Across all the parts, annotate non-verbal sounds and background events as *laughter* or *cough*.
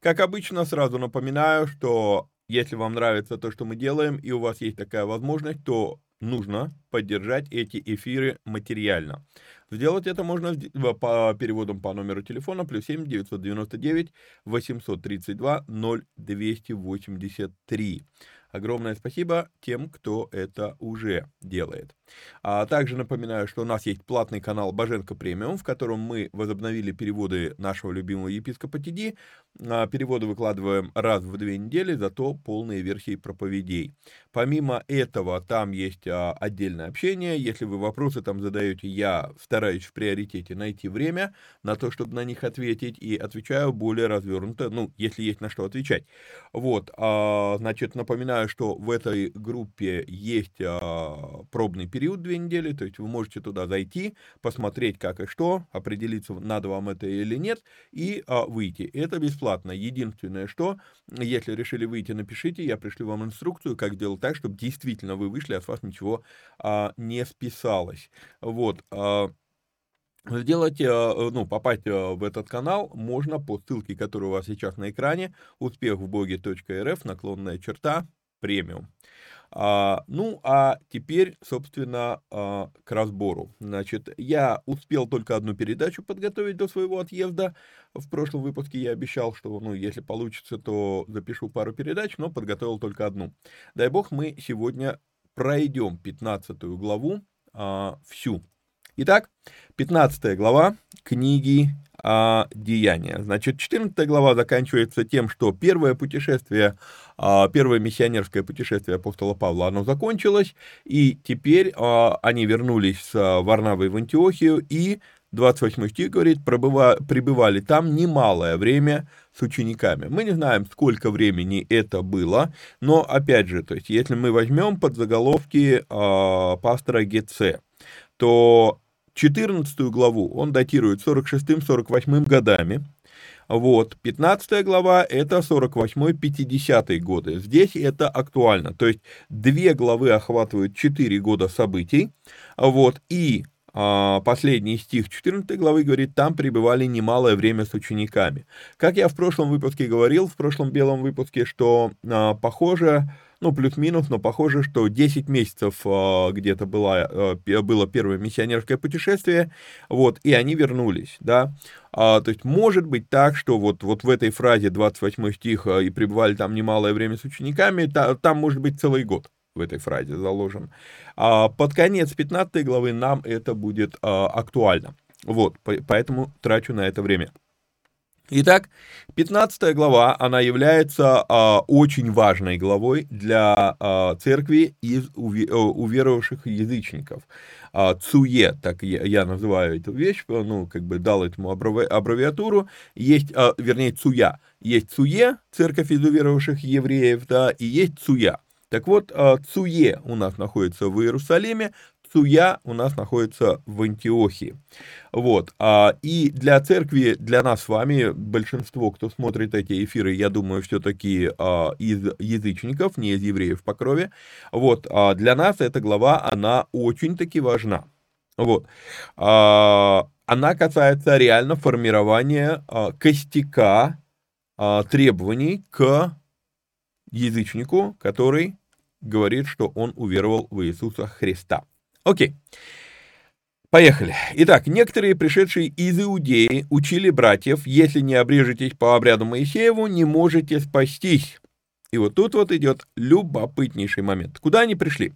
Как обычно, сразу напоминаю, что если вам нравится то, что мы делаем, и у вас есть такая возможность, то нужно поддержать эти эфиры материально. Сделать это можно по переводам по номеру телефона плюс 7 999 832 0283. Огромное спасибо тем, кто это уже делает. А также напоминаю, что у нас есть платный канал Боженко Премиум, в котором мы возобновили переводы нашего любимого епископа Тиди. А, переводы выкладываем раз в две недели, зато полные версии проповедей. Помимо этого, там есть а, отдельное общение. Если вы вопросы там задаете, я стараюсь в приоритете найти время на то, чтобы на них ответить, и отвечаю более развернуто, ну, если есть на что отвечать. Вот, а, значит, напоминаю, что в этой группе есть пробный период, две недели, то есть вы можете туда зайти, посмотреть как и что, определиться, надо вам это или нет, и а, выйти. Это бесплатно. Единственное, что, если решили выйти, напишите, я пришлю вам инструкцию, как сделать так, чтобы действительно вы вышли, а с вас ничего а, не списалось. Вот. А, Сделать, а, ну, попасть а, в этот канал можно по ссылке, которая у вас сейчас на экране, успехвбоге.рф, наклонная черта, премиум. А, ну, а теперь, собственно, а, к разбору. Значит, я успел только одну передачу подготовить до своего отъезда. В прошлом выпуске я обещал, что, ну, если получится, то запишу пару передач, но подготовил только одну. Дай бог, мы сегодня пройдем 15 главу а, всю. Итак, 15 глава книги а, деяния. Значит, 14 глава заканчивается тем, что первое путешествие, первое миссионерское путешествие апостола Павла, оно закончилось, и теперь а, они вернулись с Варнавой в Антиохию, и 28 стих говорит, пребывали там немалое время с учениками. Мы не знаем, сколько времени это было, но, опять же, то есть, если мы возьмем под заголовки э, пастора Гетце, то 14 главу он датирует 46-48 годами, вот, 15 глава это 48-50 годы. Здесь это актуально. То есть две главы охватывают 4 года событий. Вот, и а, последний стих 14 главы говорит, там пребывали немалое время с учениками. Как я в прошлом выпуске говорил, в прошлом белом выпуске, что а, похоже, ну, плюс-минус, но похоже, что 10 месяцев а, где-то было, было первое миссионерское путешествие, вот, и они вернулись, да. А, то есть может быть так, что вот, вот в этой фразе 28 стих «и пребывали там немалое время с учениками», та, там может быть целый год в этой фразе заложен. А под конец 15 главы нам это будет а, актуально. Вот, поэтому трачу на это время. Итак, 15 глава, она является а, очень важной главой для а, церкви из уве, уверовавших язычников. А, цуе, так я, я называю эту вещь, ну, как бы дал этому аббревиатуру, есть, а, вернее, цуя. Есть цуе, церковь из уверовавших евреев, да, и есть цуя. Так вот, а, Цуе у нас находится в Иерусалиме, Цуя у нас находится в Антиохии. Вот. А, и для церкви, для нас с вами, большинство, кто смотрит эти эфиры, я думаю, все-таки а, из язычников, не из евреев по крови. Вот. Для нас эта глава, она очень-таки важна. Вот. Она касается реально формирования костяка требований к язычнику, который говорит, что он уверовал в Иисуса Христа. Окей. Поехали. Итак, некоторые пришедшие из Иудеи учили братьев, если не обрежетесь по обряду Моисееву, не можете спастись. И вот тут вот идет любопытнейший момент. Куда они пришли?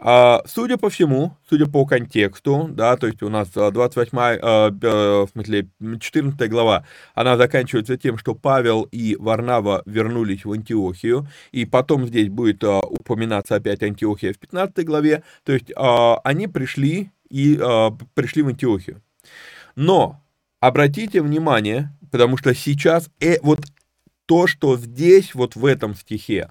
А, судя по всему, судя по контексту, да, то есть у нас 28, а, а, в смысле, 14 глава, она заканчивается тем, что Павел и Варнава вернулись в Антиохию, и потом здесь будет упоминаться опять Антиохия в 15 главе, то есть они пришли и пришли в Антиохию. Но обратите внимание, потому что сейчас э, вот то, что здесь, вот в этом стихе,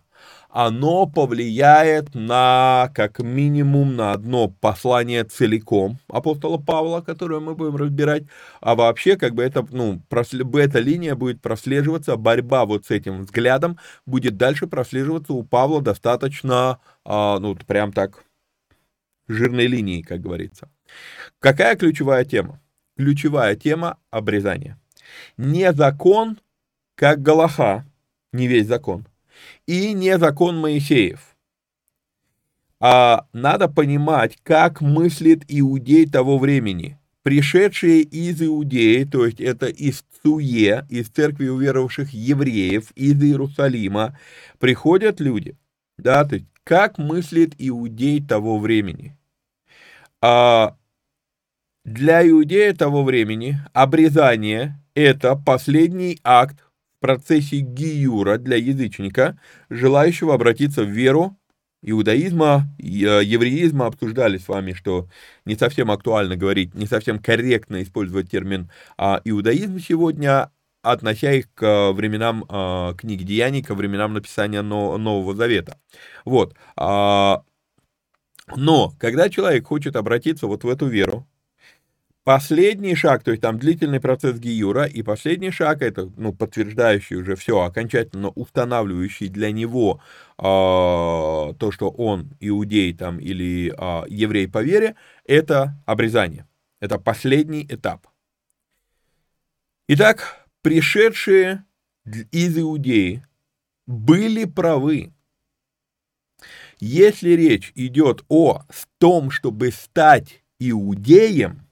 оно повлияет на, как минимум, на одно послание целиком апостола Павла, которое мы будем разбирать, а вообще, как бы это, ну, эта линия будет прослеживаться, борьба вот с этим взглядом будет дальше прослеживаться у Павла достаточно, а, ну, прям так, жирной линией, как говорится. Какая ключевая тема? Ключевая тема — обрезание. Не закон, как Галаха, не весь закон — и не закон Моисеев. А надо понимать, как мыслит иудей того времени. Пришедшие из Иудеи, то есть это из Цуе, из церкви уверовавших евреев, из Иерусалима, приходят люди. Да, то есть как мыслит иудей того времени. А для иудея того времени обрезание – это последний акт процессе гиюра для язычника, желающего обратиться в веру иудаизма, э, евреизма, обсуждали с вами, что не совсем актуально говорить, не совсем корректно использовать термин а, иудаизм сегодня, относя их к э, временам а, книги Деяний, к временам написания Нового Завета. Вот. А, но, когда человек хочет обратиться вот в эту веру, Последний шаг, то есть там длительный процесс Гиюра, и последний шаг, это ну, подтверждающий уже все, окончательно устанавливающий для него э, то, что он иудей там или э, еврей по вере, это обрезание. Это последний этап. Итак, пришедшие из Иудеи были правы. Если речь идет о том, чтобы стать иудеем,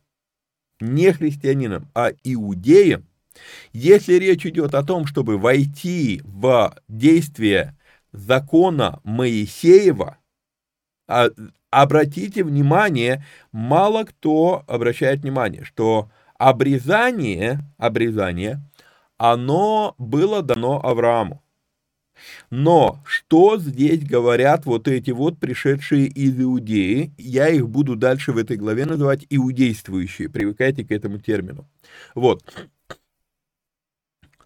не христианином, а иудеем, если речь идет о том, чтобы войти в действие закона Моисеева, а, обратите внимание, мало кто обращает внимание, что обрезание, обрезание, оно было дано Аврааму. Но что здесь говорят вот эти вот пришедшие из Иудеи? Я их буду дальше в этой главе называть иудействующие. Привыкайте к этому термину. Вот.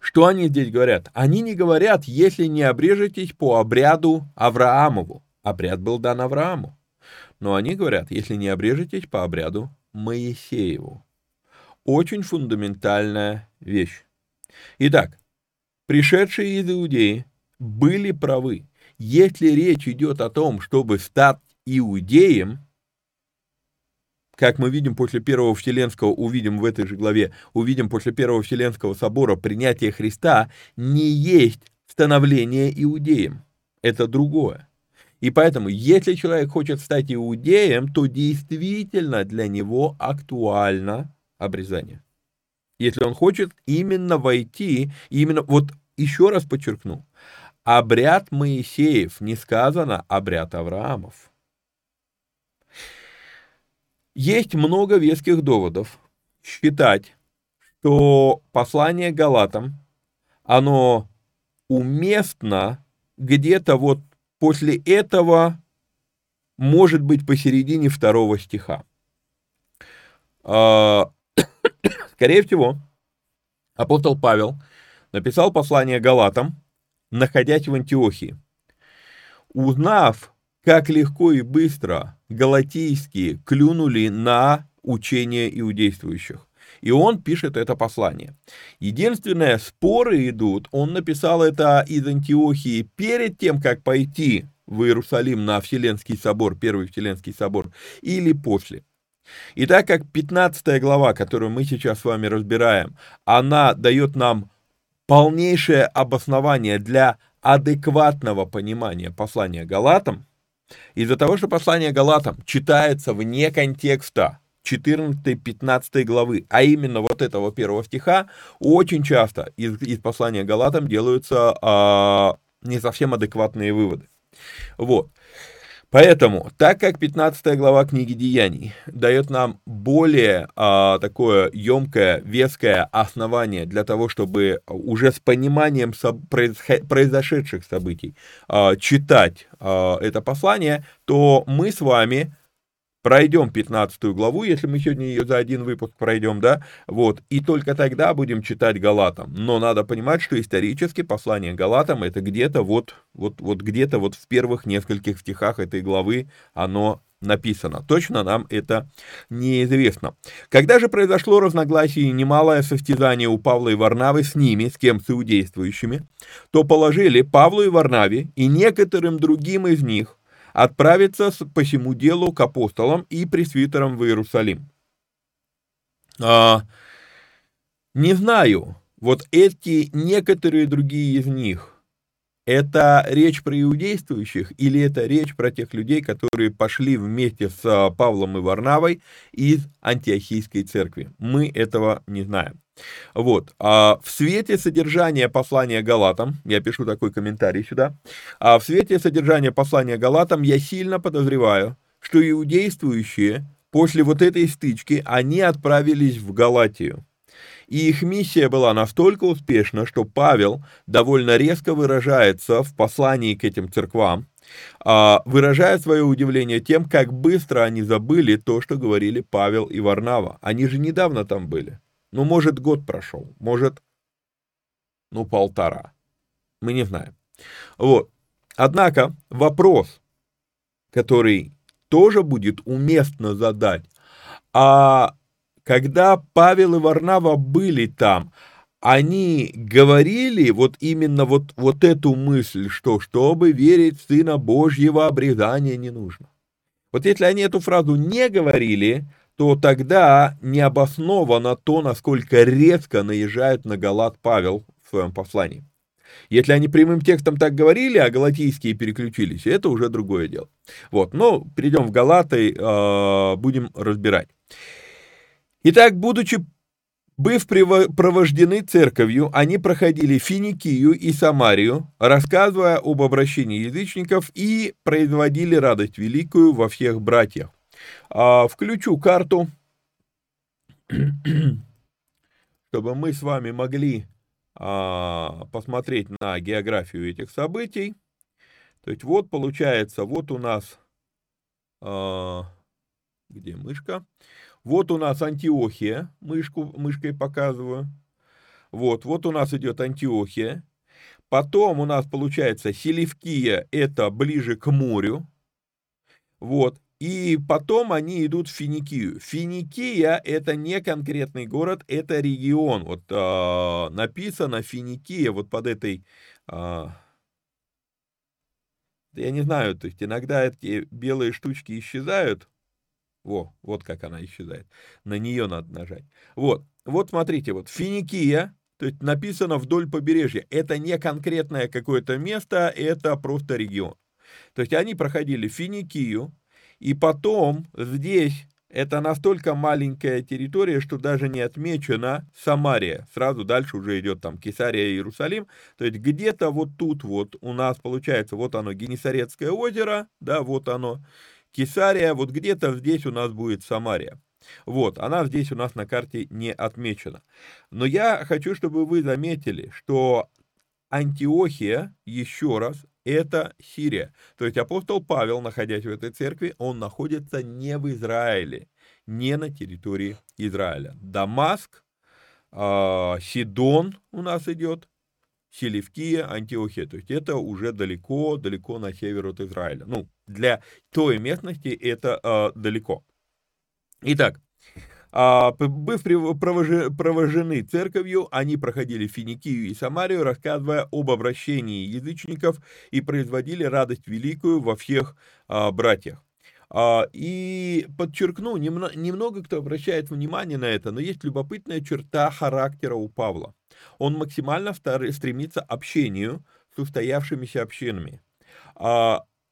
Что они здесь говорят? Они не говорят, если не обрежетесь по обряду Авраамову. Обряд был дан Аврааму. Но они говорят, если не обрежетесь по обряду Моисееву. Очень фундаментальная вещь. Итак, пришедшие из Иудеи были правы. Если речь идет о том, чтобы стать иудеем, как мы видим после Первого Вселенского, увидим в этой же главе, увидим после Первого Вселенского собора, принятие Христа не есть становление иудеем. Это другое. И поэтому, если человек хочет стать иудеем, то действительно для него актуально обрезание. Если он хочет именно войти, именно, вот еще раз подчеркну, обряд Моисеев, не сказано обряд Авраамов. Есть много веских доводов считать, что послание Галатам, оно уместно где-то вот после этого, может быть, посередине второго стиха. А, скорее всего, апостол Павел написал послание Галатам, находясь в Антиохии. Узнав, как легко и быстро галатийские клюнули на учение иудействующих. И он пишет это послание. Единственное, споры идут, он написал это из Антиохии перед тем, как пойти в Иерусалим на Вселенский собор, Первый Вселенский собор, или после. И так как 15 глава, которую мы сейчас с вами разбираем, она дает нам полнейшее обоснование для адекватного понимания послания Галатам, из-за того, что послание Галатам читается вне контекста 14-15 главы, а именно вот этого первого стиха, очень часто из, из послания Галатам делаются а, не совсем адекватные выводы. Вот. Поэтому, так как 15 глава книги Деяний дает нам более а, такое емкое, веское основание для того, чтобы уже с пониманием со- произошедших событий а, читать а, это послание, то мы с вами пройдем 15 главу, если мы сегодня ее за один выпуск пройдем, да, вот, и только тогда будем читать Галатам. Но надо понимать, что исторически послание Галатам это где-то вот, вот, вот где-то вот в первых нескольких стихах этой главы оно написано. Точно нам это неизвестно. Когда же произошло разногласие и немалое состязание у Павла и Варнавы с ними, с кем с иудействующими, то положили Павлу и Варнаве и некоторым другим из них отправиться по всему делу к апостолам и пресвитерам в Иерусалим. А, не знаю, вот эти некоторые другие из них, это речь про иудействующих или это речь про тех людей, которые пошли вместе с а, Павлом и Варнавой из антиохийской церкви? Мы этого не знаем. Вот. А в свете содержания послания Галатам, я пишу такой комментарий сюда, а в свете содержания послания Галатам я сильно подозреваю, что иудействующие после вот этой стычки, они отправились в Галатию. И их миссия была настолько успешна, что Павел довольно резко выражается в послании к этим церквам, а, выражая свое удивление тем, как быстро они забыли то, что говорили Павел и Варнава. Они же недавно там были. Ну, может, год прошел, может, ну, полтора. Мы не знаем. Вот. Однако вопрос, который тоже будет уместно задать, а когда Павел и Варнава были там, они говорили вот именно вот, вот эту мысль, что чтобы верить в Сына Божьего, обрезания не нужно. Вот если они эту фразу не говорили, то тогда необоснованно то, насколько резко наезжает на Галат Павел в своем послании. Если они прямым текстом так говорили, а галатийские переключились, это уже другое дело. Вот, но перейдем в Галаты, э, будем разбирать. Итак, будучи Быв провождены церковью, они проходили Финикию и Самарию, рассказывая об обращении язычников и производили радость великую во всех братьях. А, включу карту. *clears throat* чтобы мы с вами могли а, посмотреть на географию этих событий. То есть вот получается, вот у нас, а, где мышка? Вот у нас Антиохия, мышку, мышкой показываю. Вот, вот у нас идет Антиохия. Потом у нас получается Селевкия, это ближе к морю. Вот, и потом они идут в Финикию. Финикия это не конкретный город, это регион. Вот э, написано Финикия вот под этой... Э, я не знаю, то есть иногда эти белые штучки исчезают. Во, вот как она исчезает. На нее надо нажать. Вот, вот смотрите, вот Финикия, то есть написано вдоль побережья. Это не конкретное какое-то место, это просто регион. То есть они проходили Финикию, и потом здесь это настолько маленькая территория, что даже не отмечена Самария. Сразу дальше уже идет там Кесария и Иерусалим. То есть где-то вот тут вот у нас получается, вот оно, Генесарецкое озеро, да, вот оно, Кесария, вот где-то здесь у нас будет Самария. Вот, она здесь у нас на карте не отмечена. Но я хочу, чтобы вы заметили, что Антиохия, еще раз, это Сирия. То есть апостол Павел, находясь в этой церкви, он находится не в Израиле, не на территории Израиля. Дамаск, э, Сидон у нас идет, Селевкия, Антиохия. То есть это уже далеко, далеко на север от Израиля. Ну, для той местности это э, далеко. Итак, а, быв провожены церковью, они проходили Финикию и Самарию, рассказывая об обращении язычников и производили радость великую во всех а, братьях. А, и подчеркну, немного кто обращает внимание на это, но есть любопытная черта характера у Павла. Он максимально стремится к общению с устоявшимися общинами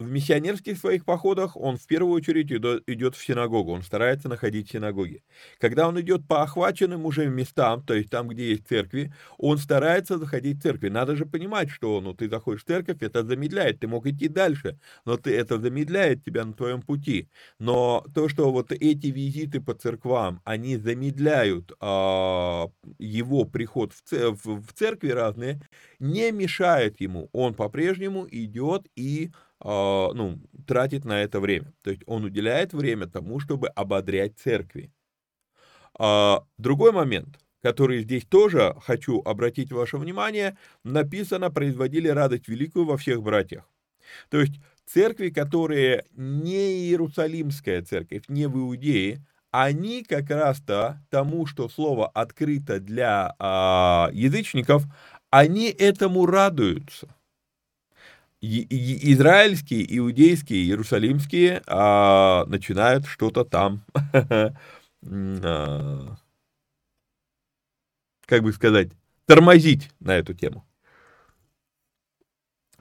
в миссионерских своих походах он в первую очередь идет в синагогу, он старается находить синагоги. Когда он идет по охваченным уже местам, то есть там, где есть церкви, он старается заходить в церкви. Надо же понимать, что ну, ты заходишь в церковь, это замедляет, ты мог идти дальше, но ты, это замедляет тебя на твоем пути. Но то, что вот эти визиты по церквам, они замедляют а, его приход в, в, в церкви разные, не мешает ему. Он по-прежнему идет и ну, тратит на это время. То есть он уделяет время тому, чтобы ободрять церкви. А, другой момент, который здесь тоже хочу обратить ваше внимание, написано «производили радость великую во всех братьях». То есть церкви, которые не Иерусалимская церковь, не в Иудее, они как раз-то тому, что слово открыто для а, язычников, они этому радуются израильские, иудейские, иерусалимские а, начинают что-то там, *laughs* а, как бы сказать, тормозить на эту тему.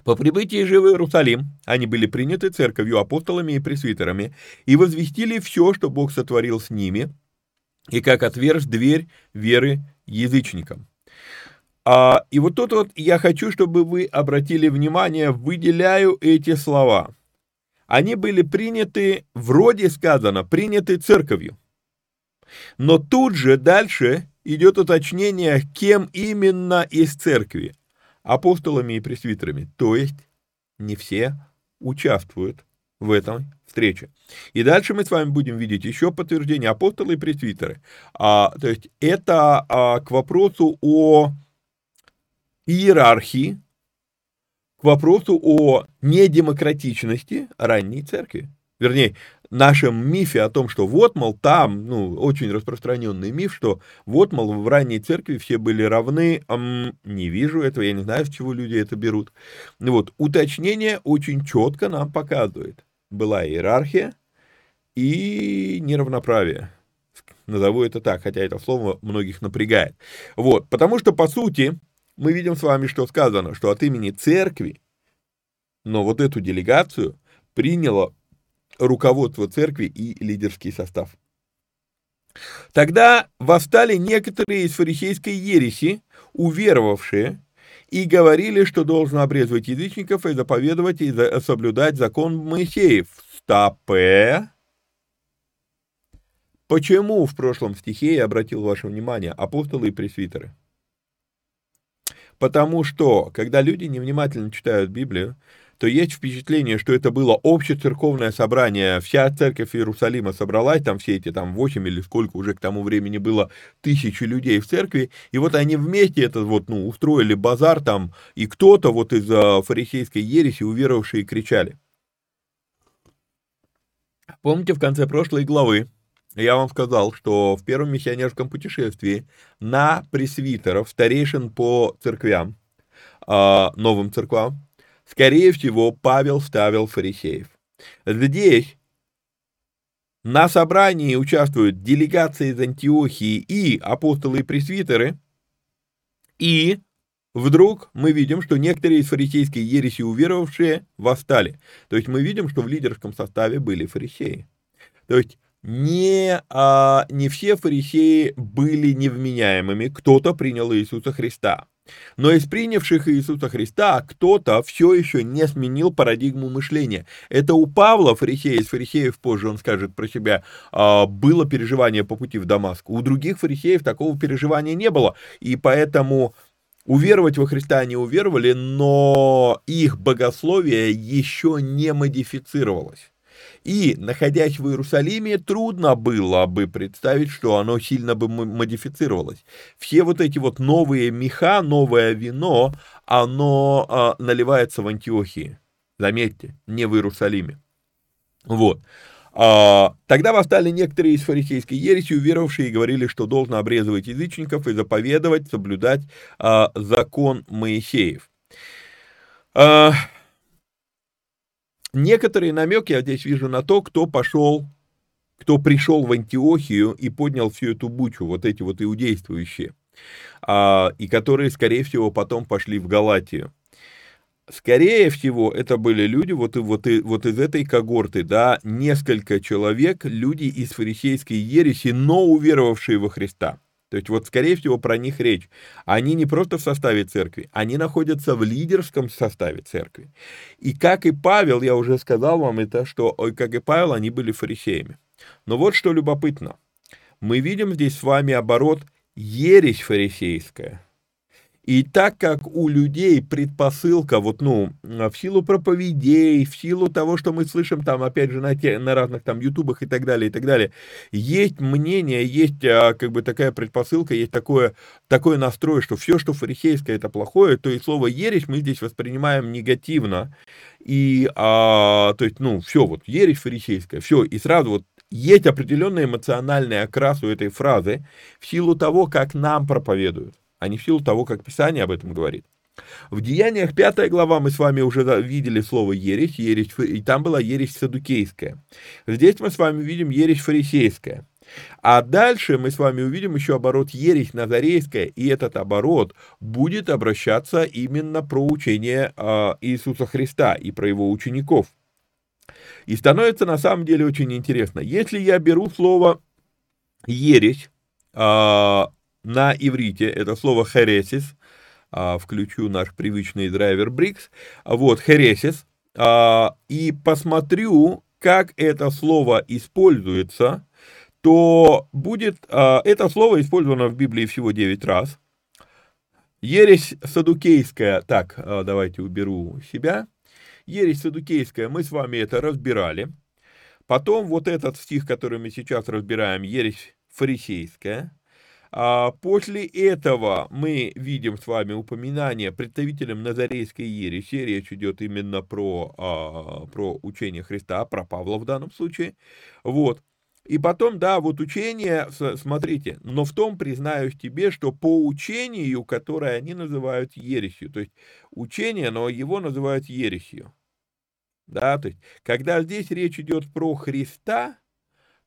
По прибытии же в Иерусалим они были приняты церковью, апостолами и пресвитерами и возвестили все, что Бог сотворил с ними, и как отверз дверь веры язычникам. А, и вот тут вот я хочу, чтобы вы обратили внимание, выделяю эти слова. Они были приняты, вроде сказано, приняты церковью. Но тут же дальше идет уточнение, кем именно из церкви. Апостолами и пресвитерами. То есть не все участвуют в этом встрече. И дальше мы с вами будем видеть еще подтверждение апостолы и пресвитеры. А, то есть это а, к вопросу о иерархии к вопросу о недемократичности ранней церкви. Вернее, нашем мифе о том, что вот, мол, там, ну, очень распространенный миф, что вот, мол, в ранней церкви все были равны, эм, не вижу этого, я не знаю, с чего люди это берут. Ну вот, уточнение очень четко нам показывает. Была иерархия и неравноправие. Назову это так, хотя это слово многих напрягает. Вот, потому что, по сути, мы видим с вами, что сказано, что от имени церкви, но вот эту делегацию приняло руководство церкви и лидерский состав. Тогда восстали некоторые из фарисейской ереси, уверовавшие, и говорили, что должен обрезывать язычников и заповедовать и соблюдать закон Моисеев. Стопе. Почему в прошлом стихе я обратил ваше внимание апостолы и пресвитеры? Потому что, когда люди невнимательно читают Библию, то есть впечатление, что это было общецерковное собрание, вся церковь Иерусалима собралась, там все эти там 8 или сколько уже к тому времени было тысячи людей в церкви, и вот они вместе это вот, ну, устроили базар там, и кто-то вот из фарисейской ереси уверовавшие кричали. Помните, в конце прошлой главы я вам сказал, что в первом миссионерском путешествии на пресвитеров, старейшин по церквям, а, новым церквам, скорее всего, Павел ставил фарисеев. Здесь на собрании участвуют делегации из Антиохии и апостолы и пресвитеры, и вдруг мы видим, что некоторые из фарисейской ереси уверовавшие восстали. То есть мы видим, что в лидерском составе были фарисеи. То есть не, а, не все фарисеи были невменяемыми, кто-то принял Иисуса Христа. Но из принявших Иисуса Христа кто-то все еще не сменил парадигму мышления. Это у Павла, фарисея, из фарисеев позже он скажет про себя, а, было переживание по пути в Дамаск. У других фарисеев такого переживания не было. И поэтому уверовать во Христа они уверовали, но их богословие еще не модифицировалось. И, находясь в Иерусалиме, трудно было бы представить, что оно сильно бы модифицировалось. Все вот эти вот новые меха, новое вино, оно а, наливается в Антиохии. Заметьте, не в Иерусалиме. Вот. А, тогда восстали некоторые из фарисейской ереси, уверовавшие и говорили, что должно обрезывать язычников и заповедовать, соблюдать а, закон Моисеев. Некоторые намеки я здесь вижу на то, кто пошел, кто пришел в Антиохию и поднял всю эту бучу, вот эти вот иудействующие, а, и которые, скорее всего, потом пошли в Галатию. Скорее всего, это были люди вот, вот, вот из этой когорты, да, несколько человек, люди из фарисейской ереси, но уверовавшие во Христа. То есть вот, скорее всего, про них речь. Они не просто в составе церкви, они находятся в лидерском составе церкви. И как и Павел, я уже сказал вам это, что, как и Павел, они были фарисеями. Но вот что любопытно. Мы видим здесь с вами оборот ересь фарисейская – и так как у людей предпосылка, вот, ну, в силу проповедей, в силу того, что мы слышим там, опять же, на, те, на разных там ютубах и так далее, и так далее, есть мнение, есть а, как бы такая предпосылка, есть такое, такой настрой, что все, что фарисейское, это плохое, то и слово ересь мы здесь воспринимаем негативно. И, а, то есть, ну, все, вот, ересь фарисейская, все, и сразу вот есть определенный эмоциональный окрас у этой фразы в силу того, как нам проповедуют а не в силу того, как Писание об этом говорит. В Деяниях 5 глава мы с вами уже видели слово ересь, ересь, и там была ересь садукейская. Здесь мы с вами видим ересь фарисейская. А дальше мы с вами увидим еще оборот ересь назарейская, и этот оборот будет обращаться именно про учение э, Иисуса Христа и про его учеников. И становится на самом деле очень интересно. Если я беру слово ересь, э, на иврите это слово хересис, а, включу наш привычный драйвер Брикс, вот, хересис, а, и посмотрю, как это слово используется, то будет, а, это слово использовано в Библии всего 9 раз. Ересь садукейская, так, давайте уберу себя. Ересь садукейская, мы с вами это разбирали. Потом вот этот стих, который мы сейчас разбираем, ересь фарисейская. А после этого мы видим с вами упоминание представителям Назарейской ереси, речь идет именно про, а, про учение Христа, про Павла в данном случае, вот. И потом, да, вот учение, смотрите, но в том признаюсь тебе, что по учению, которое они называют ересью, то есть учение, но его называют ересью, да, то есть, когда здесь речь идет про Христа,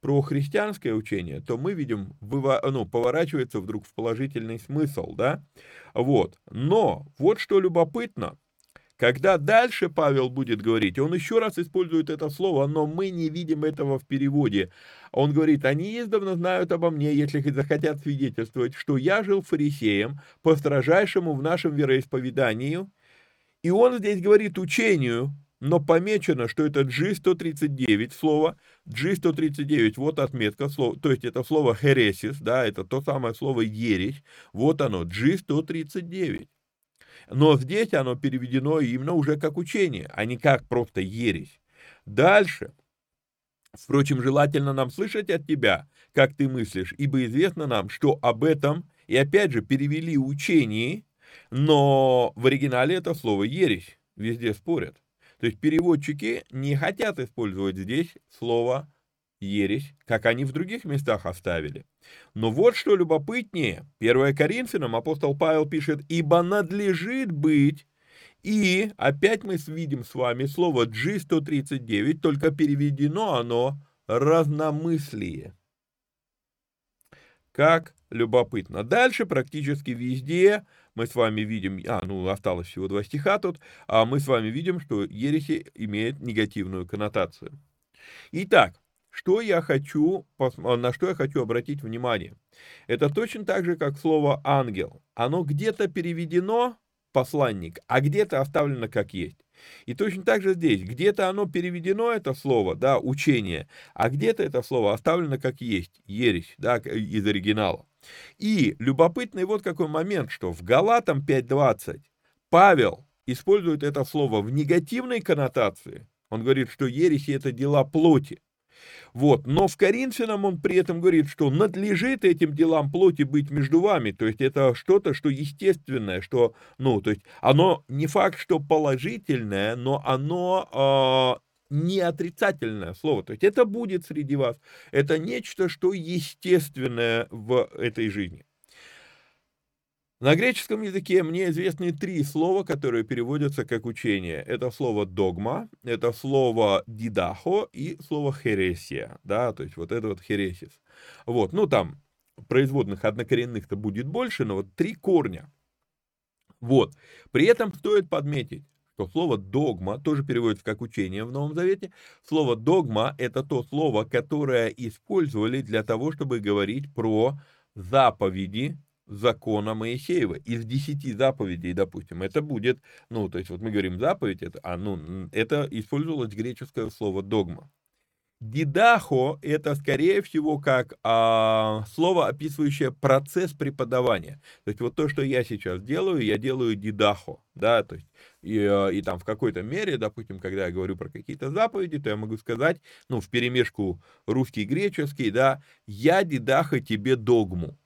про христианское учение, то мы видим, ну, поворачивается вдруг в положительный смысл, да, вот, но вот что любопытно, когда дальше Павел будет говорить, он еще раз использует это слово, но мы не видим этого в переводе. Он говорит, они издавна знают обо мне, если захотят свидетельствовать, что я жил фарисеем, по строжайшему в нашем вероисповедании. И он здесь говорит учению, но помечено, что это G139 слово, G139, вот отметка, слова, то есть это слово heresies, да, это то самое слово ересь, вот оно, G139. Но здесь оно переведено именно уже как учение, а не как просто ересь. Дальше. Впрочем, желательно нам слышать от тебя, как ты мыслишь, ибо известно нам, что об этом, и опять же, перевели учение, но в оригинале это слово ересь, везде спорят. То есть переводчики не хотят использовать здесь слово ересь, как они в других местах оставили. Но вот что любопытнее. 1 Коринфянам апостол Павел пишет, «Ибо надлежит быть...» И опять мы видим с вами слово G139, только переведено оно разномыслие. Как любопытно. Дальше практически везде мы с вами видим, а, ну, осталось всего два стиха тут, а мы с вами видим, что ереси имеет негативную коннотацию. Итак, что я хочу, на что я хочу обратить внимание? Это точно так же, как слово «ангел». Оно где-то переведено «посланник», а где-то оставлено как есть. И точно так же здесь, где-то оно переведено, это слово, да, учение, а где-то это слово оставлено как есть, ересь, да, из оригинала. И любопытный вот какой момент, что в Галатам 5.20 Павел использует это слово в негативной коннотации. Он говорит, что ереси – это дела плоти. Вот. Но в Коринфянам он при этом говорит, что надлежит этим делам плоти быть между вами. То есть это что-то, что естественное, что, ну, то есть оно не факт, что положительное, но оно э, не отрицательное слово. То есть это будет среди вас. Это нечто, что естественное в этой жизни. На греческом языке мне известны три слова, которые переводятся как учение. Это слово догма, это слово дидахо и слово хересия, да, то есть вот это вот хересис. Вот, ну там производных однокоренных-то будет больше, но вот три корня. Вот, при этом стоит подметить, что слово догма тоже переводится как учение в Новом Завете. Слово догма это то слово, которое использовали для того, чтобы говорить про заповеди закона Моисеева. Из десяти заповедей, допустим, это будет, ну, то есть вот мы говорим заповедь, это, а, ну, это использовалось греческое слово догма. Дидахо – это, скорее всего, как а, слово, описывающее процесс преподавания. То есть вот то, что я сейчас делаю, я делаю дидахо, да, то есть и, а, и там в какой-то мере, допустим, когда я говорю про какие-то заповеди, то я могу сказать, ну, в перемешку русский и греческий, да, я дидахо тебе догму,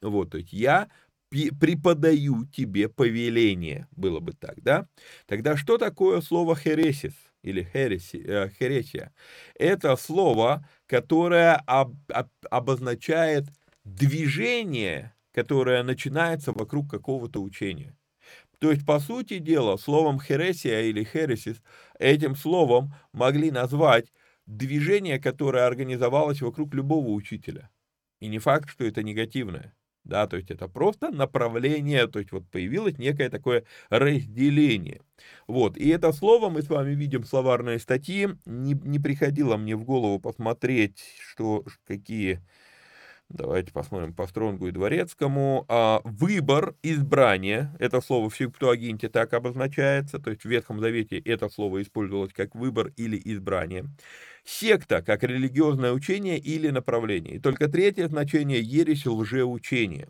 вот, то есть я преподаю тебе повеление, было бы так, да? Тогда что такое слово хересис или хереси, э, хересия? Это слово, которое об, об, обозначает движение, которое начинается вокруг какого-то учения. То есть, по сути дела, словом хересия или хересис, этим словом могли назвать движение, которое организовалось вокруг любого учителя. И не факт, что это негативное да, то есть это просто направление, то есть вот появилось некое такое разделение. Вот, и это слово мы с вами видим в словарной статье, не, не приходило мне в голову посмотреть, что, какие, давайте посмотрим по Стронгу и Дворецкому, а, выбор, избрание, это слово в Септуагинте так обозначается, то есть в Ветхом Завете это слово использовалось как выбор или избрание. Секта, как религиозное учение или направление. И только третье значение – ересь, лжеучение.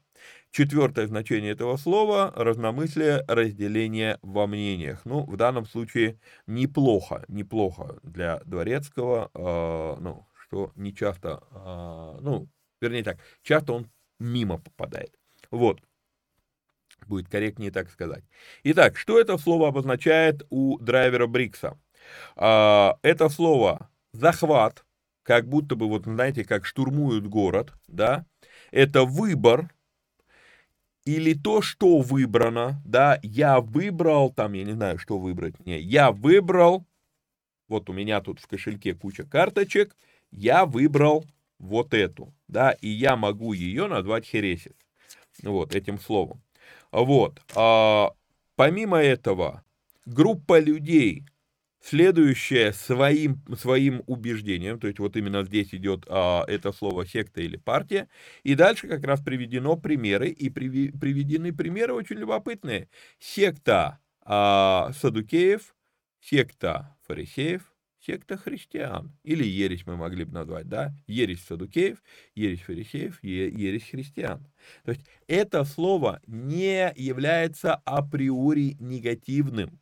Четвертое значение этого слова – разномыслие, разделение во мнениях. Ну, в данном случае неплохо, неплохо для дворецкого, э, ну, что не часто, э, ну, вернее так, часто он мимо попадает. Вот. Будет корректнее так сказать. Итак, что это слово обозначает у драйвера Брикса? Э, это слово захват, как будто бы, вот знаете, как штурмуют город, да, это выбор, или то, что выбрано, да, я выбрал, там, я не знаю, что выбрать, не, я выбрал, вот у меня тут в кошельке куча карточек, я выбрал вот эту, да, и я могу ее назвать хересис, вот, этим словом. Вот, а, помимо этого, группа людей, следующее своим, своим убеждением, то есть вот именно здесь идет а, это слово секта или партия, и дальше как раз приведено примеры, и приви, приведены примеры очень любопытные. Секта а, Садукеев, секта фарисеев, секта христиан. Или ересь мы могли бы назвать, да? Ересь садукеев, ересь фарисеев, ересь христиан. То есть это слово не является априори негативным.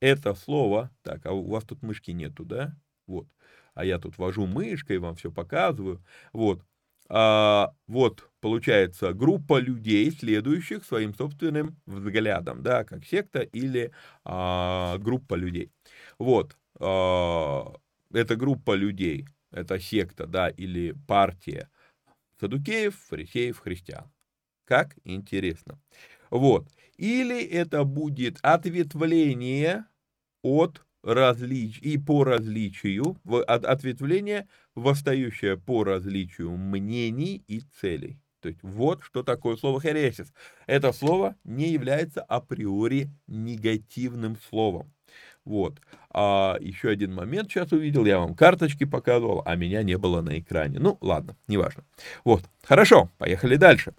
Это слово, так, а у вас тут мышки нету, да? Вот. А я тут вожу мышкой, вам все показываю. Вот. А, вот, получается, группа людей, следующих своим собственным взглядом, да, как секта или а, группа людей. Вот, а, эта группа людей, это секта, да, или партия садукеев, фарисеев, христиан. Как интересно. Вот. Или это будет ответвление от различ... и по различию, от, ответвление, восстающее по различию мнений и целей. То есть вот что такое слово хересис. Это слово не является априори негативным словом. Вот. А еще один момент сейчас увидел, я вам карточки показывал, а меня не было на экране. Ну, ладно, неважно. Вот, хорошо, поехали дальше.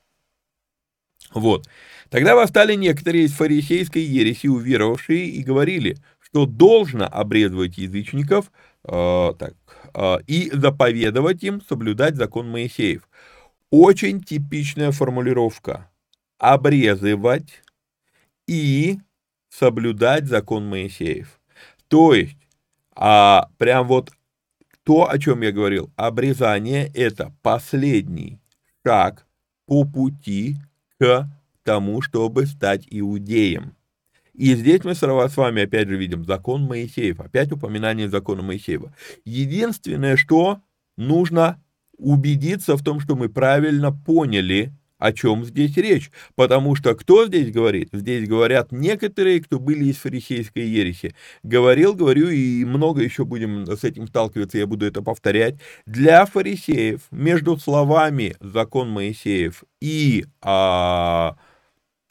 Вот. Тогда восстали некоторые из фарисейской ереси, уверовавшие, и говорили, что должно обрезывать язычников э, так, э, и заповедовать им соблюдать закон Моисеев. Очень типичная формулировка. Обрезывать и соблюдать закон Моисеев. То есть, а, прям вот то, о чем я говорил, обрезание – это последний шаг по пути к тому, чтобы стать иудеем. И здесь мы с вами опять же видим закон Моисеев, опять упоминание закона Моисеева. Единственное, что нужно убедиться в том, что мы правильно поняли, о чем здесь речь. Потому что кто здесь говорит? Здесь говорят некоторые, кто были из фарисейской ереси. Говорил, говорю, и много еще будем с этим сталкиваться, я буду это повторять. Для фарисеев между словами закон Моисеев и а,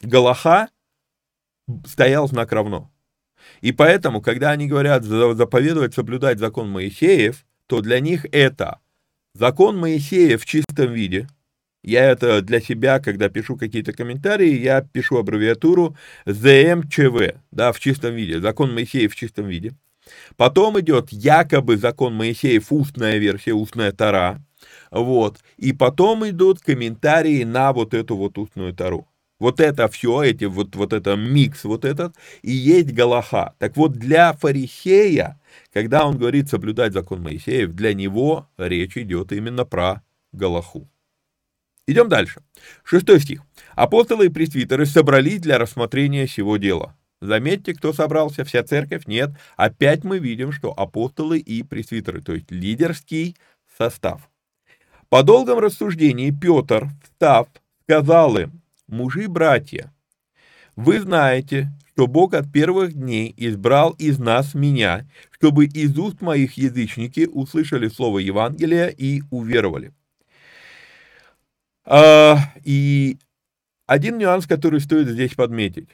Галаха стоял знак равно. И поэтому, когда они говорят заповедовать соблюдать закон Моисеев, то для них это закон Моисеев в чистом виде. Я это для себя, когда пишу какие-то комментарии, я пишу аббревиатуру ЗМЧВ, да, в чистом виде, закон Моисеев в чистом виде. Потом идет якобы закон Моисеев, устная версия, устная Тара, вот. И потом идут комментарии на вот эту вот устную Тару. Вот это все, эти, вот, вот это микс вот этот, и есть Галаха. Так вот, для фарисея, когда он говорит соблюдать закон Моисеев, для него речь идет именно про Галаху. Идем дальше. Шестой стих. Апостолы и пресвитеры собрались для рассмотрения сего дела. Заметьте, кто собрался, вся церковь? Нет. Опять мы видим, что апостолы и пресвитеры, то есть лидерский состав. По долгом рассуждении Петр, встав, сказал им, мужи-братья, вы знаете, что Бог от первых дней избрал из нас меня, чтобы из уст моих язычники услышали слово Евангелия и уверовали. А, и один нюанс, который стоит здесь подметить.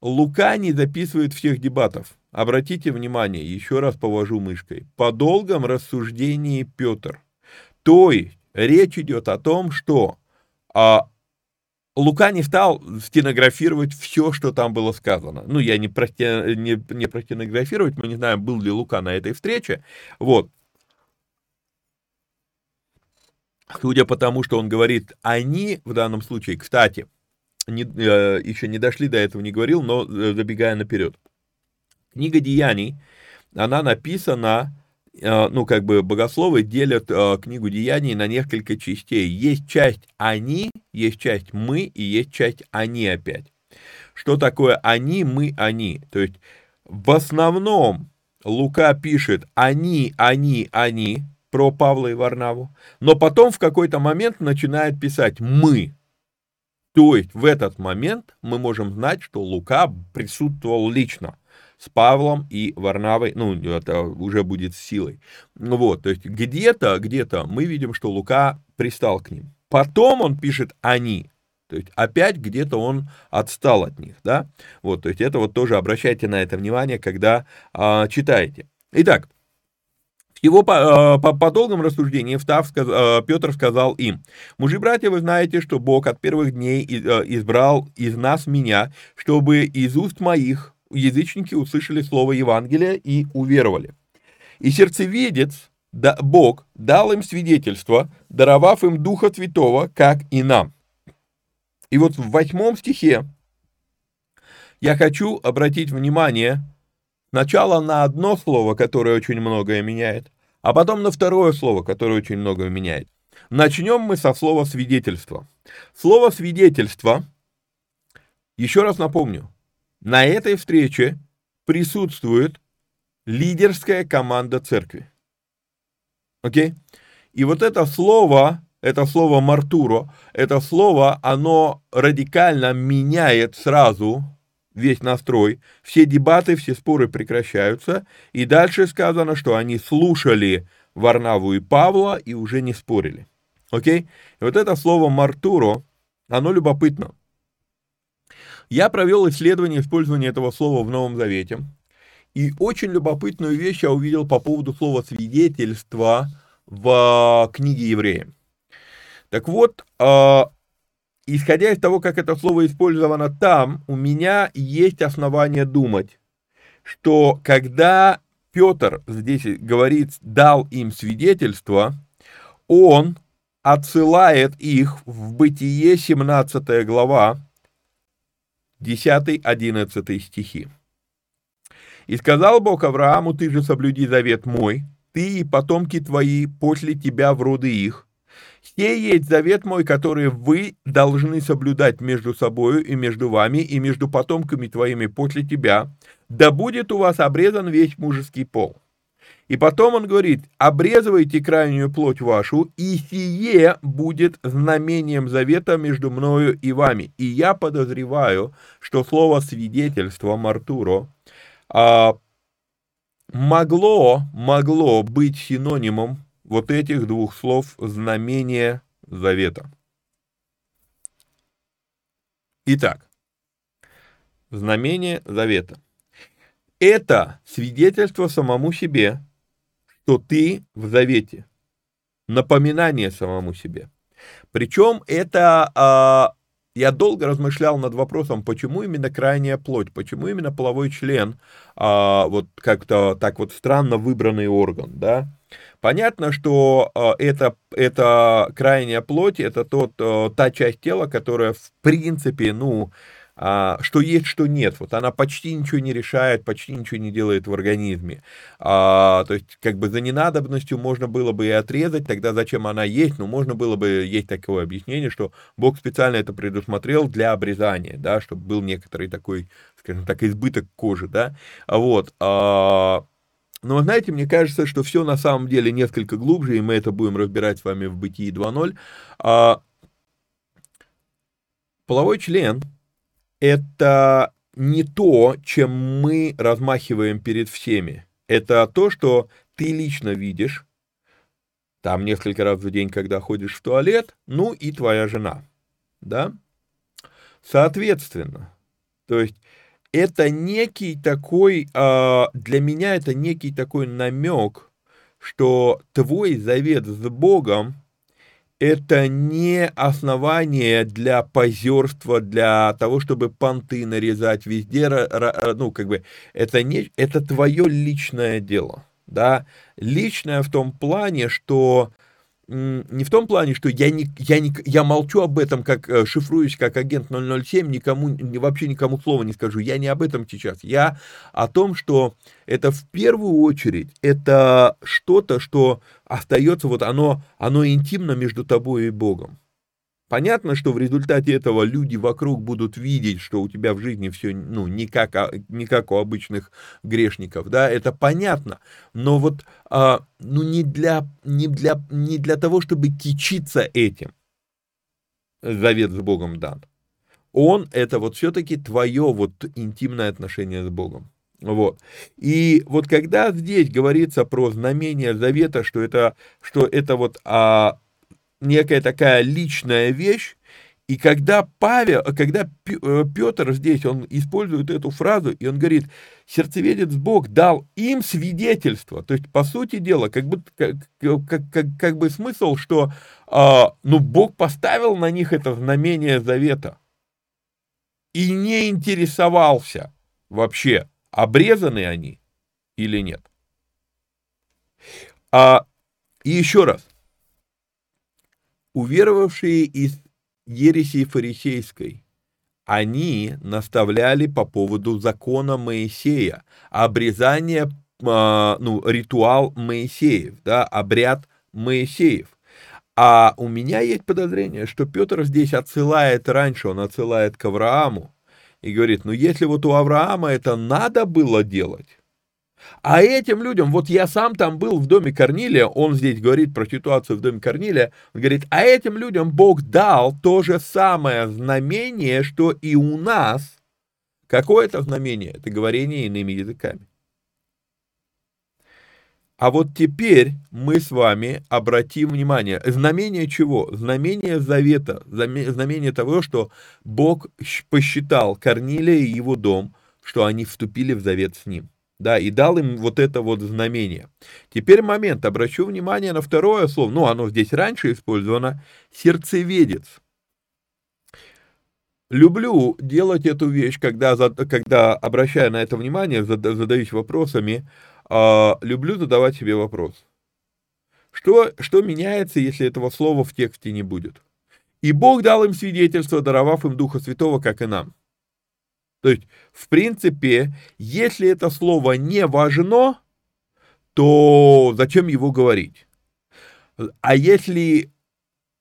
Лука не записывает всех дебатов. Обратите внимание, еще раз повожу мышкой. По долгом рассуждении Петр. То есть речь идет о том, что а, Лука не стал стенографировать все, что там было сказано. Ну, я не, про, не, не про стенографировать, мы не знаем, был ли Лука на этой встрече. Вот. Судя по тому, что он говорит «они» в данном случае, кстати, не, э, еще не дошли до этого, не говорил, но э, забегая наперед. Книга Деяний, она написана, э, ну, как бы богословы делят э, книгу Деяний на несколько частей. Есть часть «они», есть часть «мы» и есть часть «они» опять. Что такое «они», «мы», «они»? То есть в основном Лука пишет «они», «они», «они», про Павла и Варнаву, но потом в какой-то момент начинает писать «мы». То есть в этот момент мы можем знать, что Лука присутствовал лично с Павлом и Варнавой, ну, это уже будет с силой. Вот, то есть где-то, где-то мы видим, что Лука пристал к ним. Потом он пишет «они», то есть опять где-то он отстал от них, да? Вот, то есть это вот тоже обращайте на это внимание, когда а, читаете. Итак, его по, э, по, по долгом рассуждении встав, сказ, э, Петр сказал им, «Мужи-братья, вы знаете, что Бог от первых дней э, избрал из нас меня, чтобы из уст моих язычники услышали слово Евангелия и уверовали. И сердцеведец, да, Бог, дал им свидетельство, даровав им Духа Святого, как и нам. И вот в восьмом стихе я хочу обратить внимание сначала на одно слово, которое очень многое меняет, а потом на второе слово, которое очень многое меняет. Начнем мы со слова «свидетельство». Слово «свидетельство», еще раз напомню, на этой встрече присутствует лидерская команда церкви. Окей? Okay? И вот это слово, это слово «мартуро», это слово, оно радикально меняет сразу весь настрой, все дебаты, все споры прекращаются, и дальше сказано, что они слушали Варнаву и Павла и уже не спорили. Окей? И вот это слово «мартуро», оно любопытно. Я провел исследование использования этого слова в Новом Завете, и очень любопытную вещь я увидел по поводу слова «свидетельство» в книге Евреям. Так вот, а, исходя из того, как это слово использовано там, у меня есть основания думать, что когда Петр здесь говорит, дал им свидетельство, он отсылает их в Бытие 17 глава, 10-11 стихи. «И сказал Бог Аврааму, ты же соблюди завет мой, ты и потомки твои после тебя в роды их, Сей есть завет мой, который вы должны соблюдать между собою и между вами, и между потомками твоими после тебя, да будет у вас обрезан весь мужеский пол. И потом он говорит, обрезывайте крайнюю плоть вашу, и сие будет знамением завета между мною и вами. И я подозреваю, что слово свидетельство Мартуро а, могло, могло быть синонимом вот этих двух слов знамение завета. Итак, знамение завета. Это свидетельство самому себе, что ты в завете. Напоминание самому себе. Причем это а, я долго размышлял над вопросом, почему именно крайняя плоть, почему именно половой член, а, вот как-то так вот странно выбранный орган, да. Понятно, что а, это, это крайняя плоть, это тот, а, та часть тела, которая в принципе, ну, а, что есть, что нет. Вот она почти ничего не решает, почти ничего не делает в организме. А, то есть, как бы за ненадобностью можно было бы и отрезать, тогда зачем она есть? Ну, можно было бы, есть такое объяснение, что Бог специально это предусмотрел для обрезания, да, чтобы был некоторый такой, скажем так, избыток кожи, да. Вот. А, но, знаете, мне кажется, что все на самом деле несколько глубже, и мы это будем разбирать с вами в «Бытии 2.0». А, половой член – это не то, чем мы размахиваем перед всеми. Это то, что ты лично видишь, там несколько раз в день, когда ходишь в туалет, ну и твоя жена, да? Соответственно, то есть это некий такой, а, для меня это некий такой намек, что твой завет с Богом это не основание для позерства, для того, чтобы понты нарезать везде, ну, как бы, это, не, это твое личное дело, да, личное в том плане, что не в том плане, что я, не, я, не, я молчу об этом, как э, шифруюсь как агент 007, никому, вообще никому слова не скажу. Я не об этом сейчас. Я о том, что это в первую очередь, это что-то, что остается, вот оно, оно интимно между тобой и Богом. Понятно, что в результате этого люди вокруг будут видеть, что у тебя в жизни все, ну, не как, а, не как у обычных грешников, да, это понятно, но вот, а, ну, не для, не, для, не для того, чтобы кичиться этим, завет с Богом дан. Он, это вот все-таки твое вот интимное отношение с Богом. Вот. И вот когда здесь говорится про знамение завета, что это, что это вот а, некая такая личная вещь, и когда Павел, когда э, Петр здесь, он использует эту фразу, и он говорит, сердцеведец Бог дал им свидетельство. То есть, по сути дела, как бы, как, как, как, как бы смысл, что а, ну, Бог поставил на них это знамение завета и не интересовался, вообще, обрезаны они или нет. А, и еще раз. Уверовавшие из ереси фарисейской, они наставляли по поводу закона Моисея, обрезание, а, ну, ритуал Моисеев, да, обряд Моисеев. А у меня есть подозрение, что Петр здесь отсылает раньше, он отсылает к Аврааму и говорит, ну если вот у Авраама это надо было делать, а этим людям, вот я сам там был в доме Корнилия, он здесь говорит про ситуацию в доме Корнилия, он говорит, а этим людям Бог дал то же самое знамение, что и у нас. Какое это знамение? Это говорение иными языками. А вот теперь мы с вами обратим внимание. Знамение чего? Знамение завета. Знамение того, что Бог посчитал Корнилия и его дом, что они вступили в завет с ним да, и дал им вот это вот знамение. Теперь момент, обращу внимание на второе слово, ну, оно здесь раньше использовано, сердцеведец. Люблю делать эту вещь, когда, когда обращая на это внимание, задаюсь вопросами, э, люблю задавать себе вопрос. Что, что меняется, если этого слова в тексте не будет? И Бог дал им свидетельство, даровав им Духа Святого, как и нам. То есть, в принципе, если это слово не важно, то зачем его говорить? А если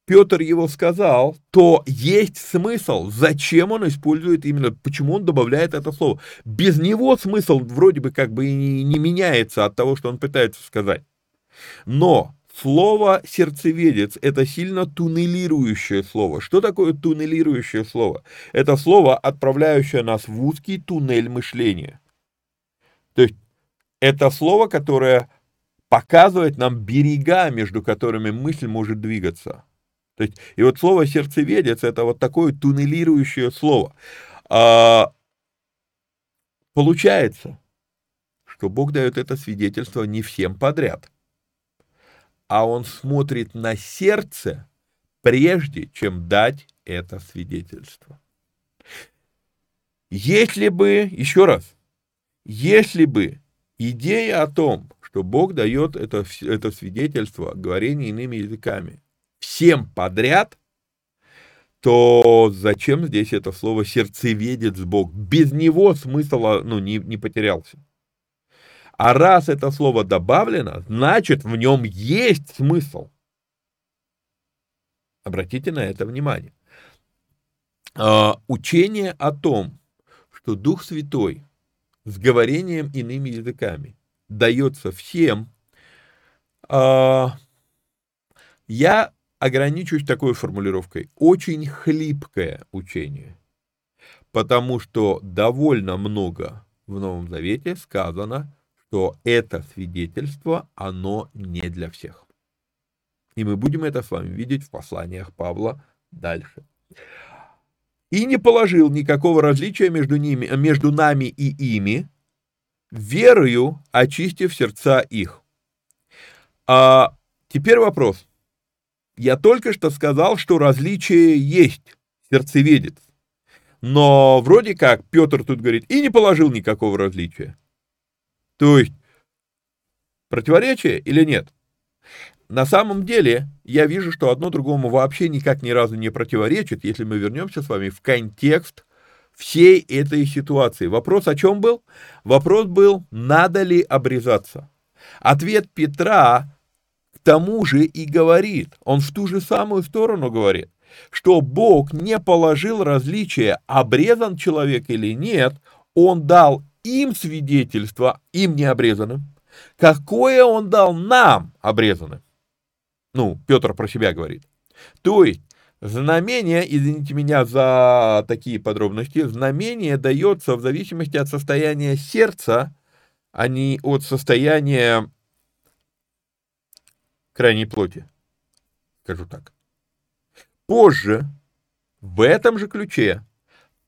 Петр его сказал, то есть смысл, зачем он использует именно, почему он добавляет это слово. Без него смысл вроде бы как бы и не меняется от того, что он пытается сказать. Но Слово «сердцеведец» — это сильно туннелирующее слово. Что такое туннелирующее слово? Это слово, отправляющее нас в узкий туннель мышления. То есть это слово, которое показывает нам берега, между которыми мысль может двигаться. То есть, и вот слово «сердцеведец» — это вот такое туннелирующее слово. А, получается, что Бог дает это свидетельство не всем подряд – а он смотрит на сердце, прежде чем дать это свидетельство. Если бы, еще раз, если бы идея о том, что Бог дает это, это свидетельство, говорение иными языками, всем подряд, то зачем здесь это слово сердцеведец Бог? Без него смысл ну, не, не потерялся. А раз это слово добавлено, значит в нем есть смысл. Обратите на это внимание. А, учение о том, что Дух Святой с говорением иными языками дается всем, а, я ограничусь такой формулировкой. Очень хлипкое учение. Потому что довольно много в Новом Завете сказано что это свидетельство, оно не для всех. И мы будем это с вами видеть в посланиях Павла дальше. И не положил никакого различия между, ними, между нами и ими, верою очистив сердца их. А теперь вопрос. Я только что сказал, что различие есть, сердцеведец. Но вроде как Петр тут говорит, и не положил никакого различия. То есть, противоречие или нет? На самом деле, я вижу, что одно другому вообще никак ни разу не противоречит, если мы вернемся с вами в контекст всей этой ситуации. Вопрос о чем был? Вопрос был, надо ли обрезаться. Ответ Петра к тому же и говорит, он в ту же самую сторону говорит, что Бог не положил различия, обрезан человек или нет, он дал им свидетельство, им не обрезанным, какое он дал нам обрезанным. Ну, Петр про себя говорит. То есть, знамение, извините меня за такие подробности, знамение дается в зависимости от состояния сердца, а не от состояния крайней плоти. Скажу так. Позже, в этом же ключе,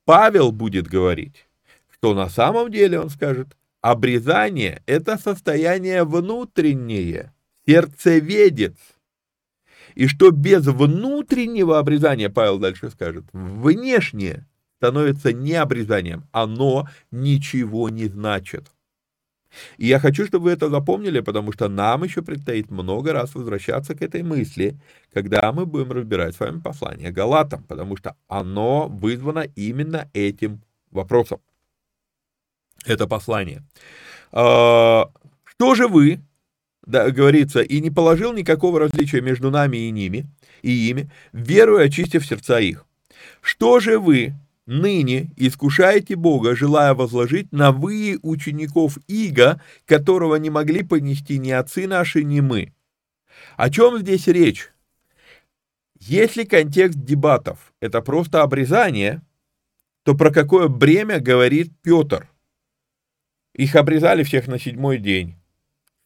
Павел будет говорить, что на самом деле, он скажет, обрезание – это состояние внутреннее, сердцеведец. И что без внутреннего обрезания, Павел дальше скажет, внешнее, становится не обрезанием, оно ничего не значит. И я хочу, чтобы вы это запомнили, потому что нам еще предстоит много раз возвращаться к этой мысли, когда мы будем разбирать с вами послание Галатам, потому что оно вызвано именно этим вопросом. Это послание. А, что же вы, да, говорится, и не положил никакого различия между нами и ними, и ими, веруя, очистив сердца их. Что же вы, ныне искушаете Бога, желая возложить на вы учеников Иго, которого не могли понести ни отцы наши, ни мы. О чем здесь речь? Если контекст дебатов – это просто обрезание, то про какое бремя говорит Петр? Их обрезали всех на седьмой день.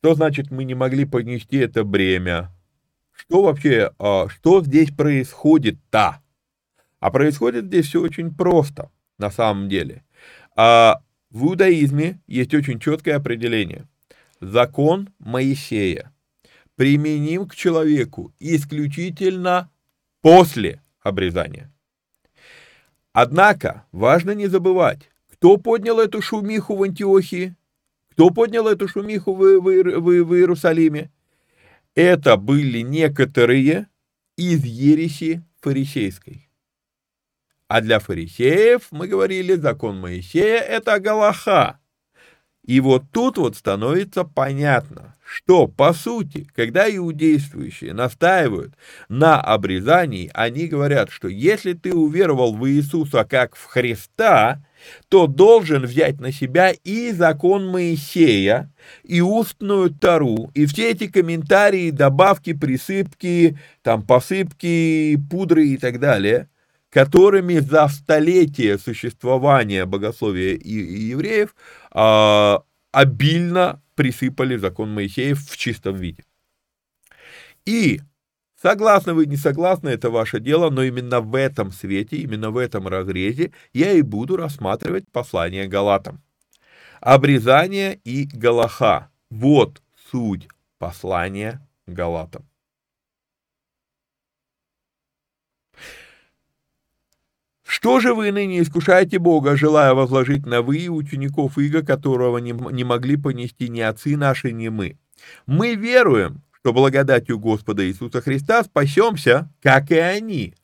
Что значит мы не могли понести это бремя? Что вообще, а, что здесь происходит-то? А происходит здесь все очень просто, на самом деле. А в иудаизме есть очень четкое определение. Закон Моисея применим к человеку исключительно после обрезания. Однако, важно не забывать, кто поднял эту шумиху в Антиохии, кто поднял эту шумиху в, в, в, в Иерусалиме. Это были некоторые из ереси фарисейской. А для фарисеев, мы говорили, закон Моисея – это Галаха. И вот тут вот становится понятно, что, по сути, когда иудействующие настаивают на обрезании, они говорят, что если ты уверовал в Иисуса как в Христа, то должен взять на себя и закон Моисея, и устную тару, и все эти комментарии, добавки, присыпки, там посыпки, пудры и так далее – которыми за столетие существования богословия и, и евреев а, обильно присыпали закон Моисеев в чистом виде. И Согласны вы, не согласны, это ваше дело, но именно в этом свете, именно в этом разрезе я и буду рассматривать послание Галатам. Обрезание и Галаха. Вот суть послания Галатам. Что же вы ныне искушаете Бога, желая возложить на вы учеников Иго, которого не, не могли понести ни отцы наши, ни мы? Мы веруем, что благодатью Господа Иисуса Христа спасемся, как и они.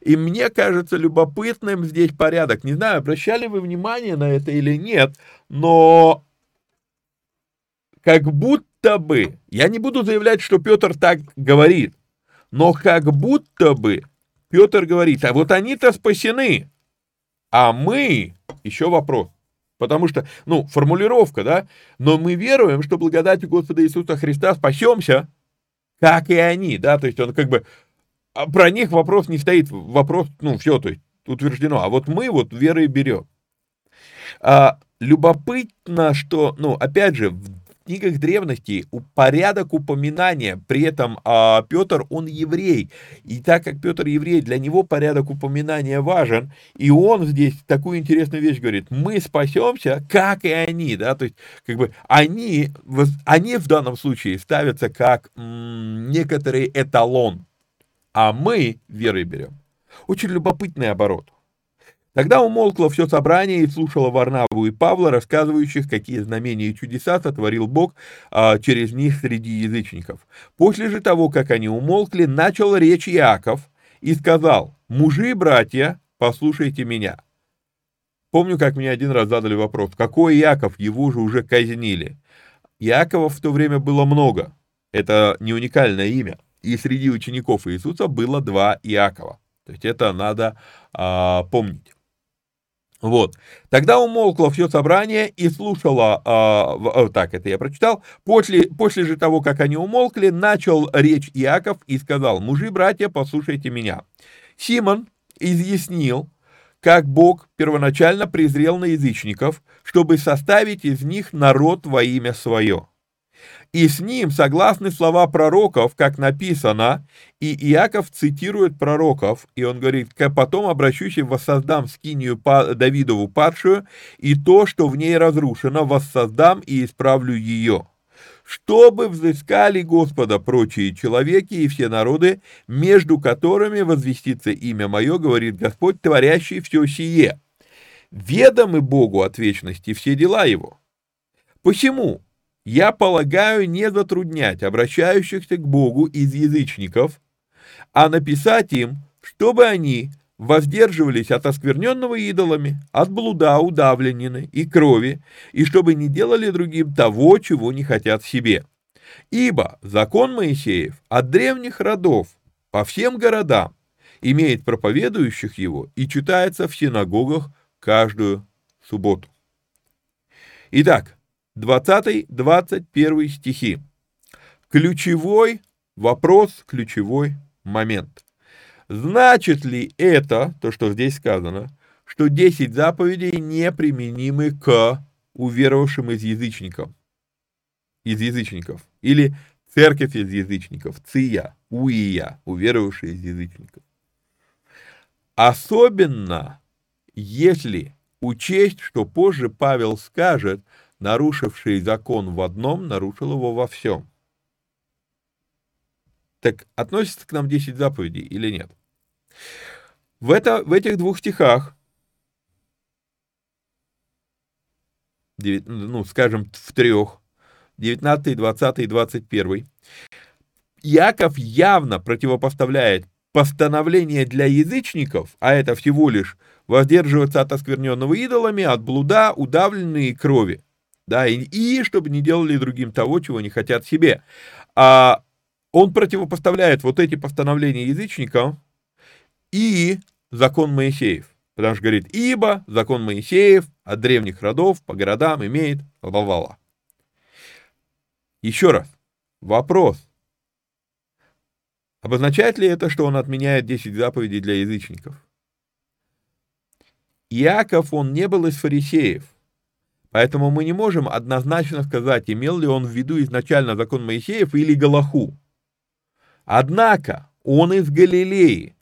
И мне кажется любопытным здесь порядок. Не знаю, обращали вы внимание на это или нет, но как будто бы, я не буду заявлять, что Петр так говорит, но как будто бы Петр говорит, а вот они-то спасены, а мы, еще вопрос, потому что, ну, формулировка, да, но мы веруем, что благодатью Господа Иисуса Христа спасемся, как и они, да, то есть он как бы, а про них вопрос не стоит, вопрос, ну, все, то есть утверждено, а вот мы вот верой берем. А, любопытно, что, ну, опять же, в книгах древности порядок упоминания, при этом а, Петр, он еврей, и так как Петр еврей, для него порядок упоминания важен, и он здесь такую интересную вещь говорит, мы спасемся, как и они, да, то есть, как бы, они, они в данном случае ставятся как м, некоторый эталон, а мы верой берем. Очень любопытный оборот. Тогда умолкло все собрание и слушало Варнаву и Павла, рассказывающих, какие знамения и чудеса сотворил Бог а, через них среди язычников. После же того, как они умолкли, начал речь Иаков и сказал, «Мужи и братья, послушайте меня». Помню, как мне один раз задали вопрос, какой Иаков, его же уже казнили. Иаковов в то время было много, это не уникальное имя, и среди учеников Иисуса было два Иакова. То есть это надо а, помнить. Вот. Тогда умолкло все собрание и слушало, э, так это я прочитал, после, после же того, как они умолкли, начал речь Иаков и сказал, мужи, братья, послушайте меня. Симон изъяснил, как Бог первоначально презрел на язычников, чтобы составить из них народ во имя свое. И с ним согласны слова пророков, как написано, и Иаков цитирует пророков, и он говорит, потом обращусь и воссоздам скинию Давидову падшую, и то, что в ней разрушено, воссоздам и исправлю ее. Чтобы взыскали Господа прочие человеки и все народы, между которыми возвестится имя мое, говорит Господь, творящий все сие. ведомы Богу от вечности все дела его. Посему я полагаю не затруднять обращающихся к Богу из язычников, а написать им, чтобы они воздерживались от оскверненного идолами, от блуда, удавленины и крови, и чтобы не делали другим того, чего не хотят себе. Ибо закон Моисеев от древних родов по всем городам имеет проповедующих его и читается в синагогах каждую субботу. Итак, 20-21 стихи. Ключевой вопрос, ключевой момент. Значит ли это, то, что здесь сказано, что 10 заповедей неприменимы к уверовавшим из язычников? Из язычников. Или церковь из язычников, ция, уия, уверовавшие из язычников. Особенно, если учесть, что позже Павел скажет, нарушивший закон в одном, нарушил его во всем. Так относится к нам 10 заповедей или нет? В, это, в этих двух стихах, 9, ну, скажем, в трех, 19, 20 и 21, Яков явно противопоставляет постановление для язычников, а это всего лишь воздерживаться от оскверненного идолами, от блуда, удавленные крови, да, и, и чтобы не делали другим того, чего не хотят себе. А он противопоставляет вот эти постановления язычникам и закон Моисеев. Потому что говорит, ибо закон Моисеев от древних родов по городам имеет ла Еще раз, вопрос. Обозначает ли это, что он отменяет 10 заповедей для язычников? Иаков, он не был из фарисеев, поэтому мы не можем однозначно сказать, имел ли он в виду изначально закон Моисеев или Галаху. Однако он из Галилеи,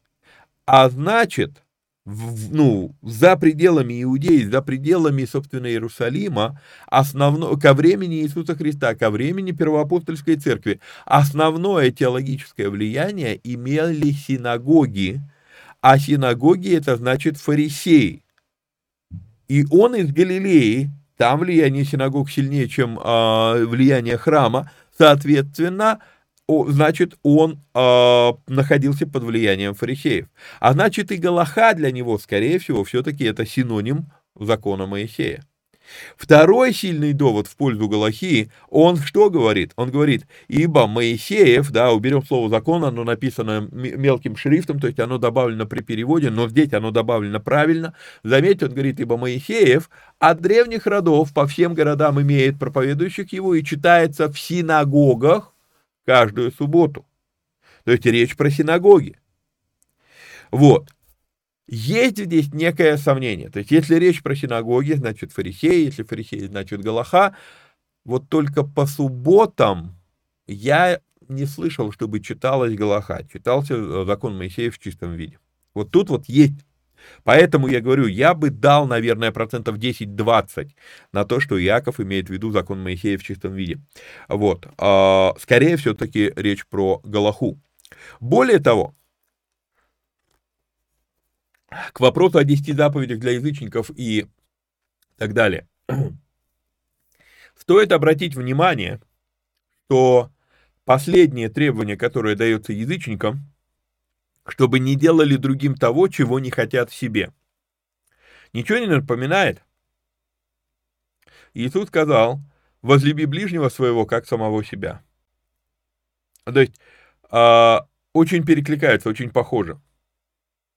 а значит, в, ну, за пределами Иудеи, за пределами, собственно, Иерусалима, основно, ко времени Иисуса Христа, ко времени Первоапостольской Церкви, основное теологическое влияние имели синагоги, а синагоги это значит фарисеи. И он из Галилеи, там влияние синагог сильнее, чем э, влияние храма, соответственно, значит, он э, находился под влиянием фарисеев. А значит, и Галаха для него, скорее всего, все-таки это синоним закона Моисея. Второй сильный довод в пользу Галахии, он что говорит? Он говорит, ибо Моисеев, да, уберем слово закон, оно написано мелким шрифтом, то есть оно добавлено при переводе, но здесь оно добавлено правильно. Заметьте, он говорит, ибо Моисеев от древних родов по всем городам имеет проповедующих его и читается в синагогах, каждую субботу. То есть речь про синагоги. Вот. Есть здесь некое сомнение. То есть если речь про синагоги, значит фарисеи, если фарисеи, значит Галаха. Вот только по субботам я не слышал, чтобы читалась Галаха, читался закон Моисея в чистом виде. Вот тут вот есть Поэтому я говорю, я бы дал, наверное, процентов 10-20 на то, что Яков имеет в виду закон Моисея в чистом виде. Вот. А, скорее все-таки речь про Галаху. Более того, к вопросу о 10 заповедях для язычников и так далее. Стоит обратить внимание, что последнее требование, которое дается язычникам, чтобы не делали другим того, чего не хотят себе. Ничего не напоминает? Иисус сказал, возлюби ближнего своего, как самого себя. То есть, э, очень перекликается, очень похоже.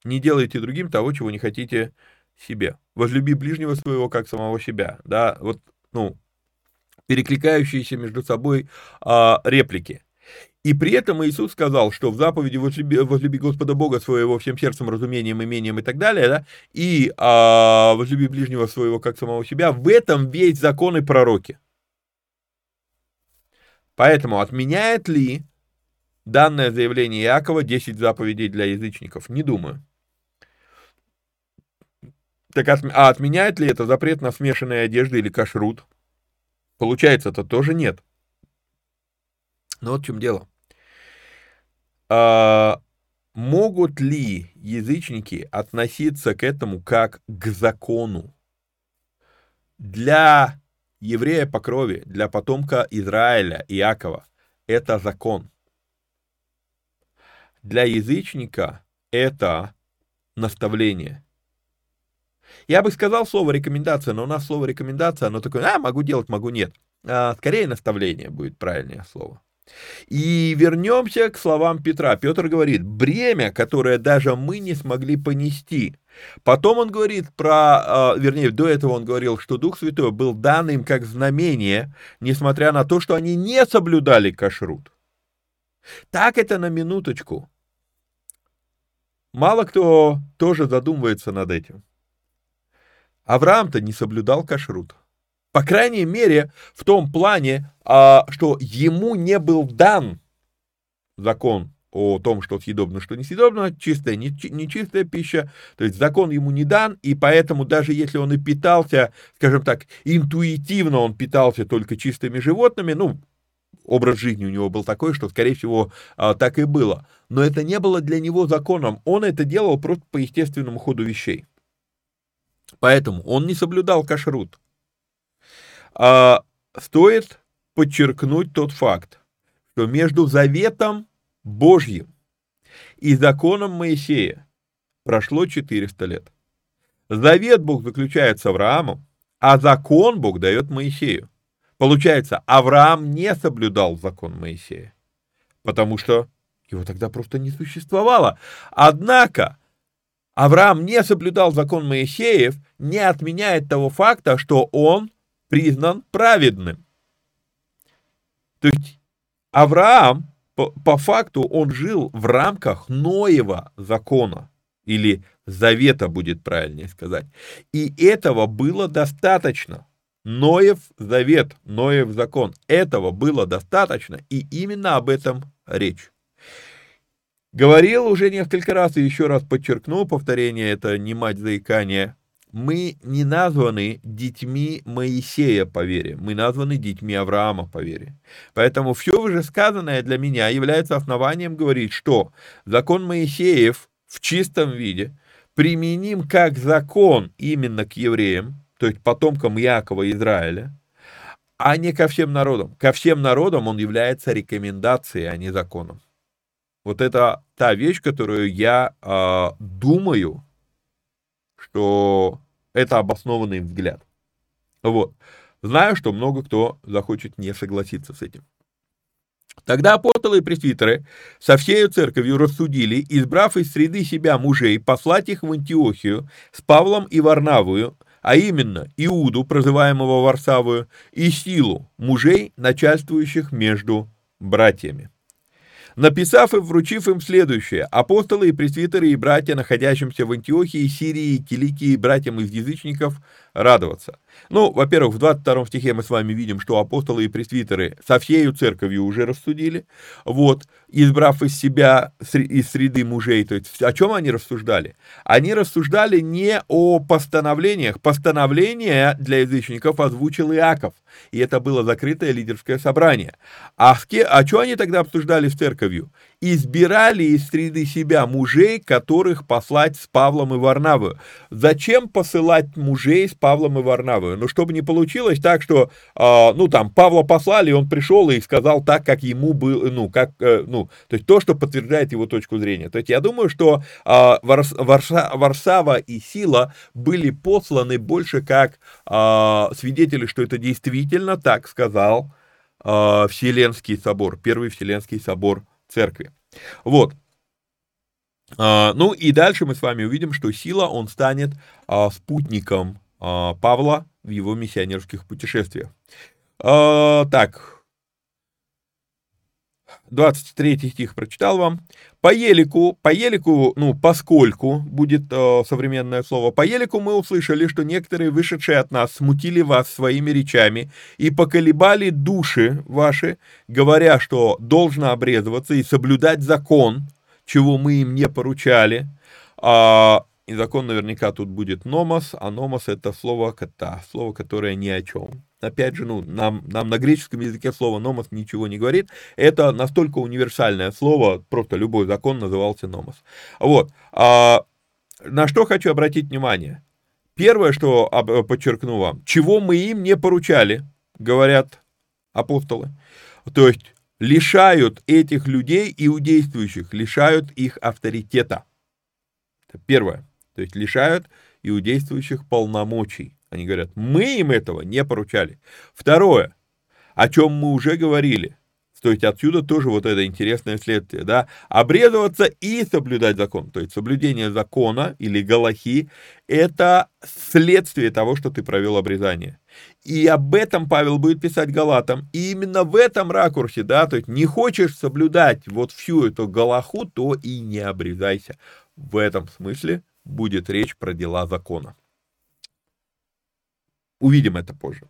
Не делайте другим того, чего не хотите себе. Возлюби ближнего своего, как самого себя. Да, вот, ну, перекликающиеся между собой э, реплики. И при этом Иисус сказал, что в заповеди возлюби, возлюби Господа Бога своего всем сердцем, разумением, имением и так далее, да, и а, возлюби ближнего своего как самого себя, в этом весь закон и пророки. Поэтому отменяет ли данное заявление Иакова 10 заповедей для язычников? Не думаю. Так, а отменяет ли это запрет на смешанные одежды или кашрут? Получается, это тоже нет. Но вот в чем дело а, могут ли язычники относиться к этому как к закону? для еврея по крови, для потомка Израиля, Иакова, это закон. Для язычника это наставление. Я бы сказал слово рекомендация, но у нас слово рекомендация, оно такое, а, могу делать, могу нет. А, скорее наставление будет правильнее слово. И вернемся к словам Петра. Петр говорит, бремя, которое даже мы не смогли понести. Потом он говорит про, а, вернее, до этого он говорил, что Дух Святой был дан им как знамение, несмотря на то, что они не соблюдали кашрут. Так это на минуточку. Мало кто тоже задумывается над этим. Авраам-то не соблюдал кашрут. По крайней мере, в том плане, а, что ему не был дан закон о том, что съедобно, что несъедобно, чистая, нечистая пища, то есть закон ему не дан, и поэтому даже если он и питался, скажем так, интуитивно он питался только чистыми животными, ну, образ жизни у него был такой, что, скорее всего, а, так и было. Но это не было для него законом, он это делал просто по естественному ходу вещей. Поэтому он не соблюдал кашрут. А, стоит подчеркнуть тот факт, что между заветом Божьим и законом Моисея прошло 400 лет. Завет Бог заключает с Авраамом, а закон Бог дает Моисею. Получается, Авраам не соблюдал закон Моисея, потому что его тогда просто не существовало. Однако Авраам не соблюдал закон Моисеев, не отменяет того факта, что он признан праведным. То есть Авраам, по, по факту, он жил в рамках Ноева закона, или завета будет правильнее сказать. И этого было достаточно. Ноев завет, Ноев закон. Этого было достаточно, и именно об этом речь. Говорил уже несколько раз и еще раз подчеркну, повторение это не мать заикания, мы не названы детьми Моисея по вере, мы названы детьми Авраама по вере. Поэтому все вышесказанное для меня является основанием говорить, что закон Моисеев в чистом виде применим как закон именно к евреям, то есть потомкам Якова Израиля, а не ко всем народам. Ко всем народам он является рекомендацией, а не законом. Вот это та вещь, которую я э, думаю, что это обоснованный взгляд. Вот. Знаю, что много кто захочет не согласиться с этим. Тогда апостолы и пресвитеры со всею церковью рассудили, избрав из среды себя мужей, послать их в Антиохию с Павлом и Варнавую, а именно Иуду, прозываемого Варсавую, и Силу, мужей, начальствующих между братьями написав и вручив им следующее. Апостолы и пресвитеры и братья, находящимся в Антиохии, Сирии, Киликии, братьям из язычников, радоваться. Ну, во-первых, в 22 стихе мы с вами видим, что апостолы и пресвитеры со всею церковью уже рассудили, вот, избрав из себя, из среды мужей, то есть о чем они рассуждали? Они рассуждали не о постановлениях, постановления для язычников озвучил Иаков, и это было закрытое лидерское собрание. А о чем они тогда обсуждали с церковью? Избирали из среды себя мужей, которых послать с Павлом и Варнавою. Зачем посылать мужей с Павлом и Варнавою? Ну, чтобы не получилось так, что, э, ну, там, Павла послали, он пришел и сказал так, как ему было, ну, как, э, ну, то есть то, что подтверждает его точку зрения. То есть я думаю, что э, Варс, Варса, Варсава и Сила были посланы больше как э, свидетели, что это действительно так сказал э, Вселенский собор, Первый Вселенский собор церкви. Вот. А, ну и дальше мы с вами увидим, что Сила, он станет а, спутником а, Павла в его миссионерских путешествиях. Так, 23 стих прочитал вам. По елику, по елику, ну, поскольку будет э, современное слово, по елику мы услышали, что некоторые вышедшие от нас смутили вас своими речами и поколебали души ваши, говоря, что должно обрезываться и соблюдать закон, чего мы им не поручали. А, и закон наверняка тут будет номос, а номос это слово кота, слово, которое ни о чем. Опять же, ну, нам, нам на греческом языке слово номос ничего не говорит. Это настолько универсальное слово, просто любой закон назывался номос. Вот. А, на что хочу обратить внимание. первое, что подчеркну вам, чего мы им не поручали, говорят апостолы. То есть лишают этих людей, иудействующих, лишают их авторитета. Это первое. То есть лишают иудействующих полномочий. Они говорят, мы им этого не поручали. Второе, о чем мы уже говорили. То есть отсюда тоже вот это интересное следствие, да, обрезываться и соблюдать закон. То есть соблюдение закона или галахи – это следствие того, что ты провел обрезание. И об этом Павел будет писать Галатам. И именно в этом ракурсе, да, то есть не хочешь соблюдать вот всю эту галаху, то и не обрезайся. В этом смысле будет речь про дела закона. Увидим это позже.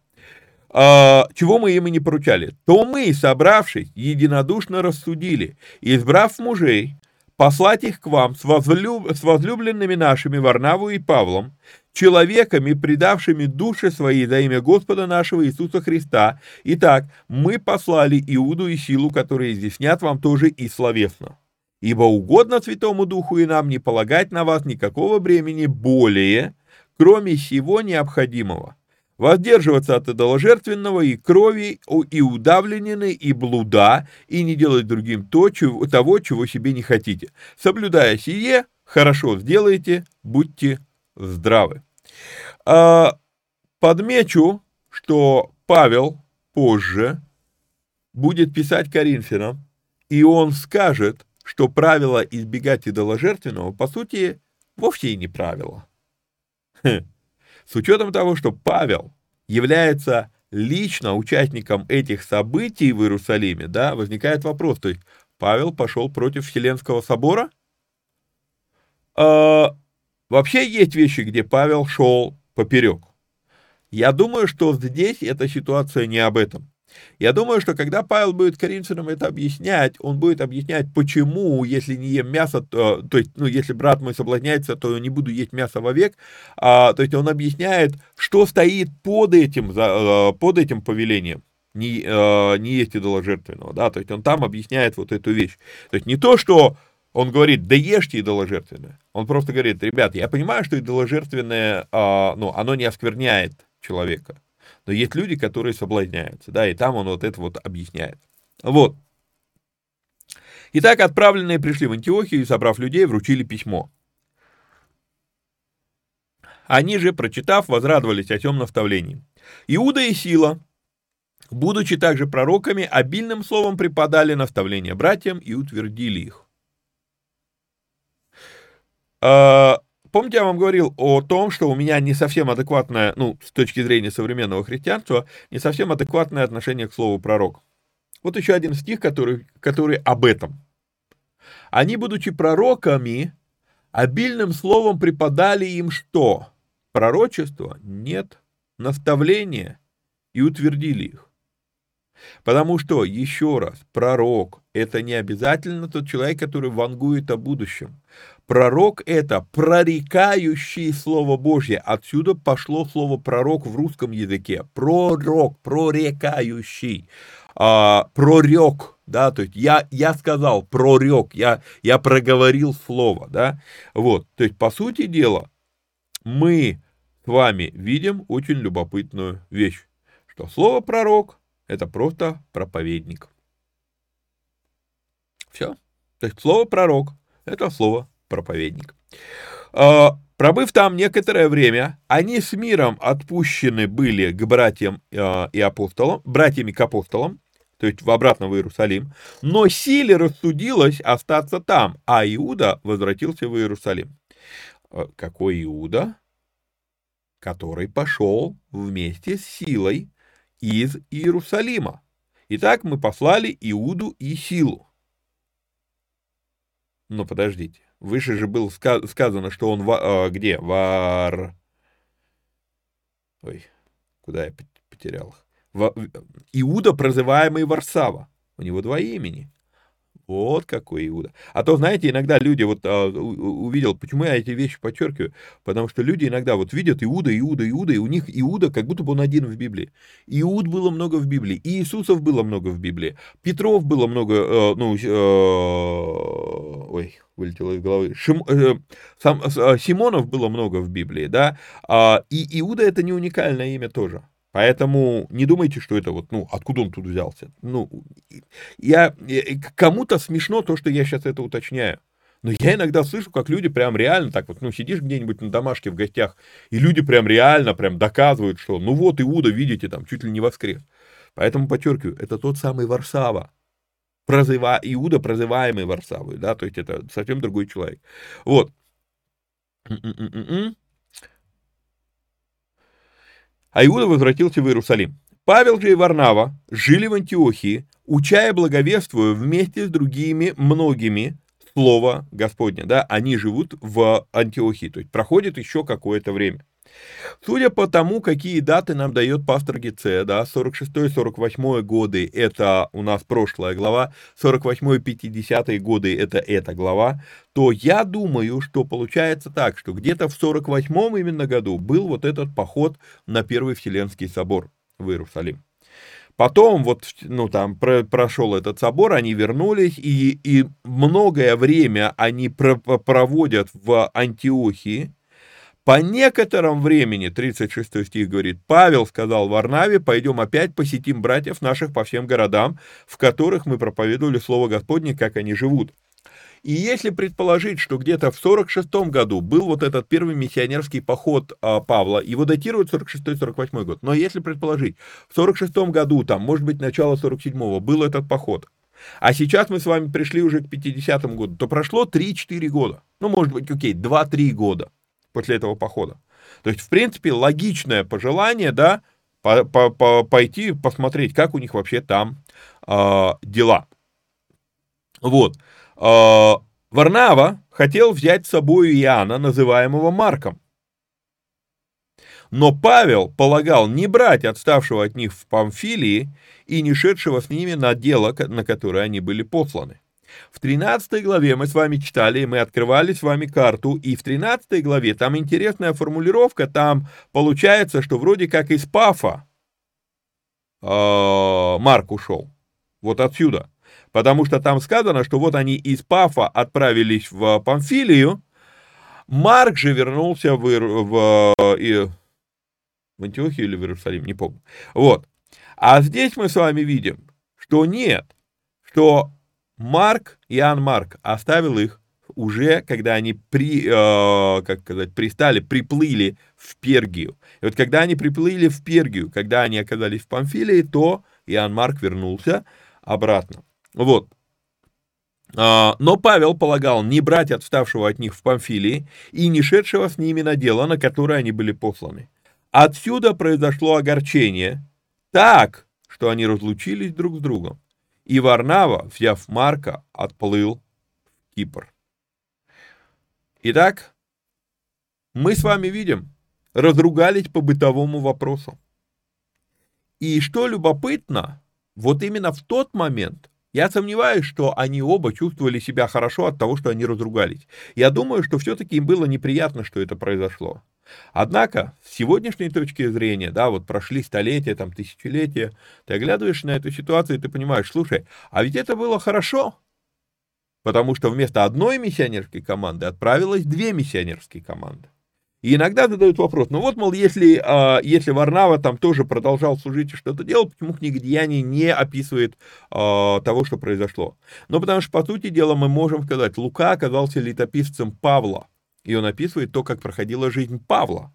А, чего мы им и не поручали, то мы, собравшись, единодушно рассудили, избрав мужей, послать их к вам с, возлюб... с возлюбленными нашими Варнаву и Павлом, человеками, предавшими души свои за имя Господа нашего Иисуса Христа. Итак, мы послали Иуду и силу, которые изъяснят вам тоже и словесно. Ибо угодно Святому Духу и нам не полагать на вас никакого бремени более, кроме всего необходимого воздерживаться от идоложертвенного и крови, и удавленины, и блуда, и не делать другим то, чего, того, чего себе не хотите. Соблюдая сие, хорошо сделайте, будьте здравы. А, подмечу, что Павел позже будет писать Коринфянам, и он скажет, что правило избегать идоложертвенного, по сути, вовсе и не правило. С учетом того, что Павел является лично участником этих событий в Иерусалиме, да, возникает вопрос, то есть Павел пошел против Вселенского собора? А, вообще есть вещи, где Павел шел поперек. Я думаю, что здесь эта ситуация не об этом. Я думаю, что когда Павел будет Коринфянам это объяснять, он будет объяснять, почему, если не ем мясо, то, то есть, ну, если брат мой соблазняется, то не буду есть мясо вовек, а, то есть он объясняет, что стоит под этим, э, под этим повелением. Не, э, не есть идоложертвенного, да, то есть он там объясняет вот эту вещь. То есть не то, что он говорит, да ешьте идоложертвенное, он просто говорит, ребят, я понимаю, что идоложертвенное, а, ну, оно не оскверняет человека, но есть люди, которые соблазняются, да, и там он вот это вот объясняет. Вот. Итак, отправленные пришли в Антиохию и, собрав людей, вручили письмо. Они же, прочитав, возрадовались о темном наставлении. Иуда и Сила, будучи также пророками, обильным словом преподали наставления братьям и утвердили их. А, Помните, я вам говорил о том, что у меня не совсем адекватное, ну, с точки зрения современного христианства, не совсем адекватное отношение к слову пророк. Вот еще один стих, который, который об этом. Они, будучи пророками, обильным словом преподали им что? Пророчество? Нет. Наставление? И утвердили их. Потому что, еще раз, пророк – это не обязательно тот человек, который вангует о будущем. Пророк – это прорекающий Слово Божье. Отсюда пошло слово пророк в русском языке. Пророк, прорекающий, а, прорек, да, то есть я, я сказал прорек, я, я проговорил слово, да, вот, то есть по сути дела мы с вами видим очень любопытную вещь, что слово пророк – это просто проповедник. Все. То есть слово пророк – это слово проповедник. А, пробыв там некоторое время, они с миром отпущены были к братьям а, и апостолам, братьями к апостолам, то есть в обратно в Иерусалим, но силе рассудилось остаться там, а Иуда возвратился в Иерусалим. А, какой Иуда? Который пошел вместе с силой из Иерусалима. Итак, мы послали Иуду и силу. Но подождите. Выше же было сказано, что он в, где? Вар... Ой, куда я потерял их? В... Иуда, прозываемый Варсава. У него два имени. Вот какой Иуда. А то, знаете, иногда люди, вот а, увидел, почему я эти вещи подчеркиваю, потому что люди иногда вот видят Иуда, Иуда, Иуда, и у них Иуда как будто бы он один в Библии. Иуд было много в Библии, Иисусов было много в Библии, Петров было много, э, ну, э, ой, вылетело из головы, Шим, э, сам, э, Симонов было много в Библии, да, э, и Иуда это не уникальное имя тоже. Поэтому не думайте, что это вот, ну, откуда он тут взялся. Ну, я, кому-то смешно то, что я сейчас это уточняю. Но я иногда слышу, как люди прям реально так вот, ну, сидишь где-нибудь на домашке в гостях, и люди прям реально прям доказывают, что, ну вот, Иуда, видите, там, чуть ли не воскрес. Поэтому, подчеркиваю, это тот самый Варсава. Прозыва... Иуда, прозываемый Варсавой, да, то есть это совсем другой человек. Вот. А Иуда возвратился в Иерусалим. Павел же и Варнава жили в Антиохии, учая благовествуя вместе с другими многими Слово Господне, да, они живут в Антиохии, то есть проходит еще какое-то время. Судя по тому, какие даты нам дает пастор Гице, да, 46-48 годы, это у нас прошлая глава, 48-50 годы, это эта глава, то я думаю, что получается так, что где-то в 48 именно году был вот этот поход на Первый Вселенский собор в Иерусалим. Потом вот, ну, там про, прошел этот собор, они вернулись, и, и многое время они про, проводят в Антиохии, по некотором времени, 36 стих говорит, Павел сказал Варнаве, пойдем опять посетим братьев наших по всем городам, в которых мы проповедовали Слово Господне, как они живут. И если предположить, что где-то в 46 году был вот этот первый миссионерский поход а, Павла, его датируют 46-48 год, но если предположить, в 46 году, там, может быть, начало 47-го, был этот поход, а сейчас мы с вами пришли уже к 50 году, то прошло 3-4 года, ну, может быть, окей, 2-3 года после этого похода. То есть, в принципе, логичное пожелание, да, по -по -по пойти посмотреть, как у них вообще там э, дела. Вот. Э, Варнава хотел взять с собой Иоанна, называемого Марком. Но Павел полагал не брать отставшего от них в Памфилии и не шедшего с ними на дело, на которое они были посланы. В 13 главе мы с вами читали, мы открывали с вами карту, и в 13 главе там интересная формулировка, там получается, что вроде как из Пафа э, Марк ушел. Вот отсюда. Потому что там сказано, что вот они из Пафа отправились в Памфилию, Марк же вернулся в, в, в, в Антиохию или в Иерусалим, не помню. Вот. А здесь мы с вами видим, что нет, что Марк, Иоанн Марк, оставил их уже, когда они при, э, как сказать, пристали, приплыли в Пергию. И вот когда они приплыли в Пергию, когда они оказались в Памфилии, то Иоанн Марк вернулся обратно. Вот. А, но Павел полагал не брать отставшего от них в Памфилии и не шедшего с ними на дело, на которое они были посланы. Отсюда произошло огорчение, так, что они разлучились друг с другом. И Варнава, взяв Марка, отплыл в Кипр. Итак, мы с вами видим, разругались по бытовому вопросу. И что любопытно, вот именно в тот момент я сомневаюсь, что они оба чувствовали себя хорошо от того, что они разругались. Я думаю, что все-таки им было неприятно, что это произошло. Однако, с сегодняшней точки зрения, да, вот прошли столетия, там, тысячелетия, ты оглядываешься на эту ситуацию, и ты понимаешь, слушай, а ведь это было хорошо, потому что вместо одной миссионерской команды отправилось две миссионерские команды. И иногда задают вопрос, ну вот, мол, если, э, если Варнава там тоже продолжал служить и что-то делал, почему книга Деяний не описывает э, того, что произошло? Ну, потому что, по сути дела, мы можем сказать, Лука оказался летописцем Павла, и он описывает то, как проходила жизнь Павла.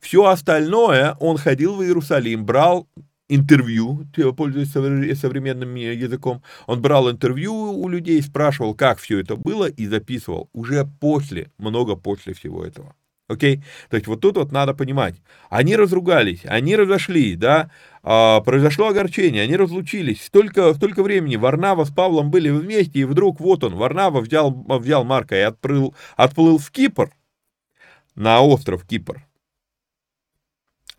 Все остальное, он ходил в Иерусалим, брал интервью, пользуясь современным языком, он брал интервью у людей, спрашивал, как все это было, и записывал уже после, много после всего этого. Окей? То есть вот тут вот надо понимать. Они разругались, они разошлись, да, а, произошло огорчение, они разлучились. Столько, столько времени Варнава с Павлом были вместе, и вдруг вот он, Варнава взял, взял Марка и отплыл, отплыл в Кипр, на остров Кипр.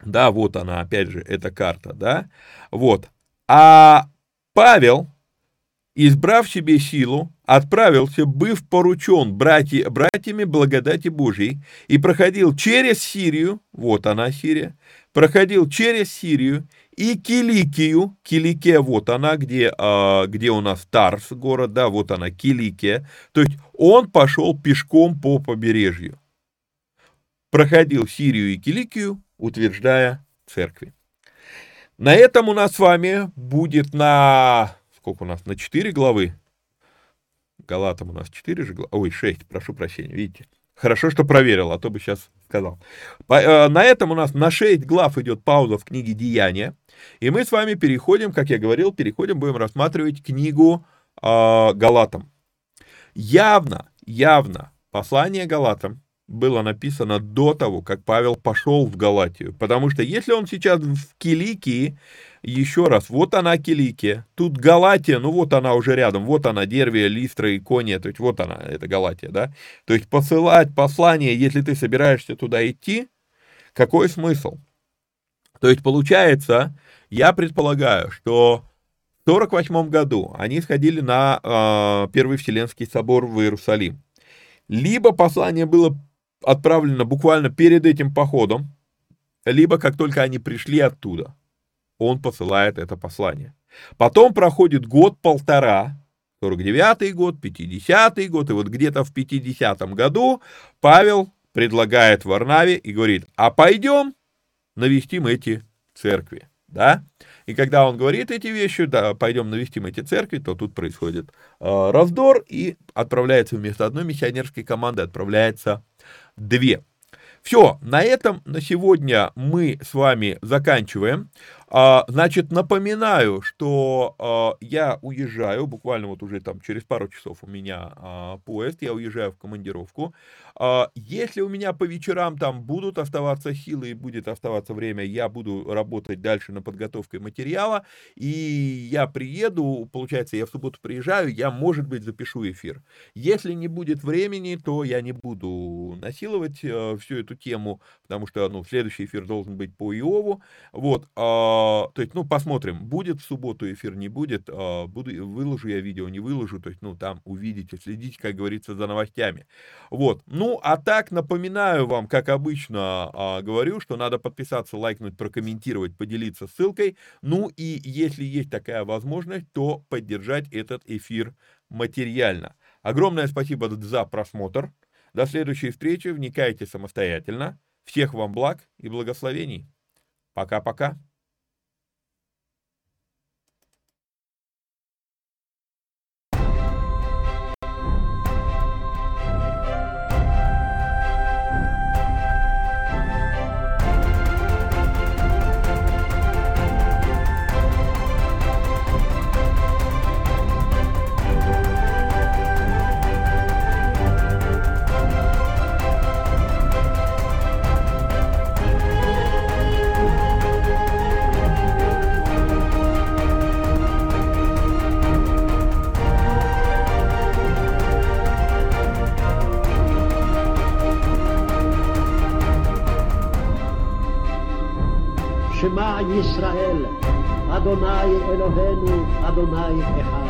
Да, вот она, опять же, эта карта, да, вот. А Павел избрав себе силу, отправился, быв поручен братья, братьями благодати Божьей, и проходил через Сирию, вот она Сирия, проходил через Сирию и Киликию, Киликия, вот она, где, а, где у нас Тарс, город, да, вот она, Киликия, то есть он пошел пешком по побережью, проходил Сирию и Киликию, утверждая церкви. На этом у нас с вами будет на сколько у нас, на 4 главы. Галатам у нас 4 же главы, ой, 6, прошу прощения, видите. Хорошо, что проверил, а то бы сейчас сказал. По, э, на этом у нас на 6 глав идет пауза в книге «Деяния». И мы с вами переходим, как я говорил, переходим, будем рассматривать книгу э, Галатам. Явно, явно послание Галатам было написано до того, как Павел пошел в Галатию. Потому что если он сейчас в Киликии, еще раз, вот она Киликия, тут Галатия, ну вот она уже рядом, вот она Дервия, Листра, Икония, то есть вот она, это Галатия, да. То есть посылать послание, если ты собираешься туда идти, какой смысл? То есть получается, я предполагаю, что в 48 году они сходили на э, Первый Вселенский собор в Иерусалим. Либо послание было отправлено буквально перед этим походом, либо как только они пришли оттуда – он посылает это послание. Потом проходит год-полтора, 49-й год, 50-й год, и вот где-то в 50-м году Павел предлагает Варнаве и говорит, а пойдем навестим эти церкви, да? И когда он говорит эти вещи, да, пойдем навестим эти церкви, то тут происходит э, раздор, и отправляется вместо одной миссионерской команды, отправляется две. Все, на этом на сегодня мы с вами заканчиваем. А, значит, напоминаю, что а, я уезжаю, буквально вот уже там через пару часов у меня а, поезд, я уезжаю в командировку. Если у меня по вечерам там будут оставаться силы и будет оставаться время, я буду работать дальше на подготовке материала, и я приеду, получается, я в субботу приезжаю, я, может быть, запишу эфир. Если не будет времени, то я не буду насиловать э, всю эту тему, потому что, ну, следующий эфир должен быть по Иову, вот, то есть, ну, посмотрим, будет в субботу эфир, не будет, а, буду, выложу я видео, не выложу, то есть, ну, там увидите, следите, как говорится, за новостями. Вот, ну, а так напоминаю вам, как обычно а, говорю, что надо подписаться, лайкнуть, прокомментировать, поделиться ссылкой, ну, и если есть такая возможность, то поддержать этот эфир материально. Огромное спасибо за просмотр. До следующей встречи. Вникайте самостоятельно. Всех вам благ и благословений. Пока-пока. Israel, Yisrael, Adonai Eloheinu, Adonai Echad.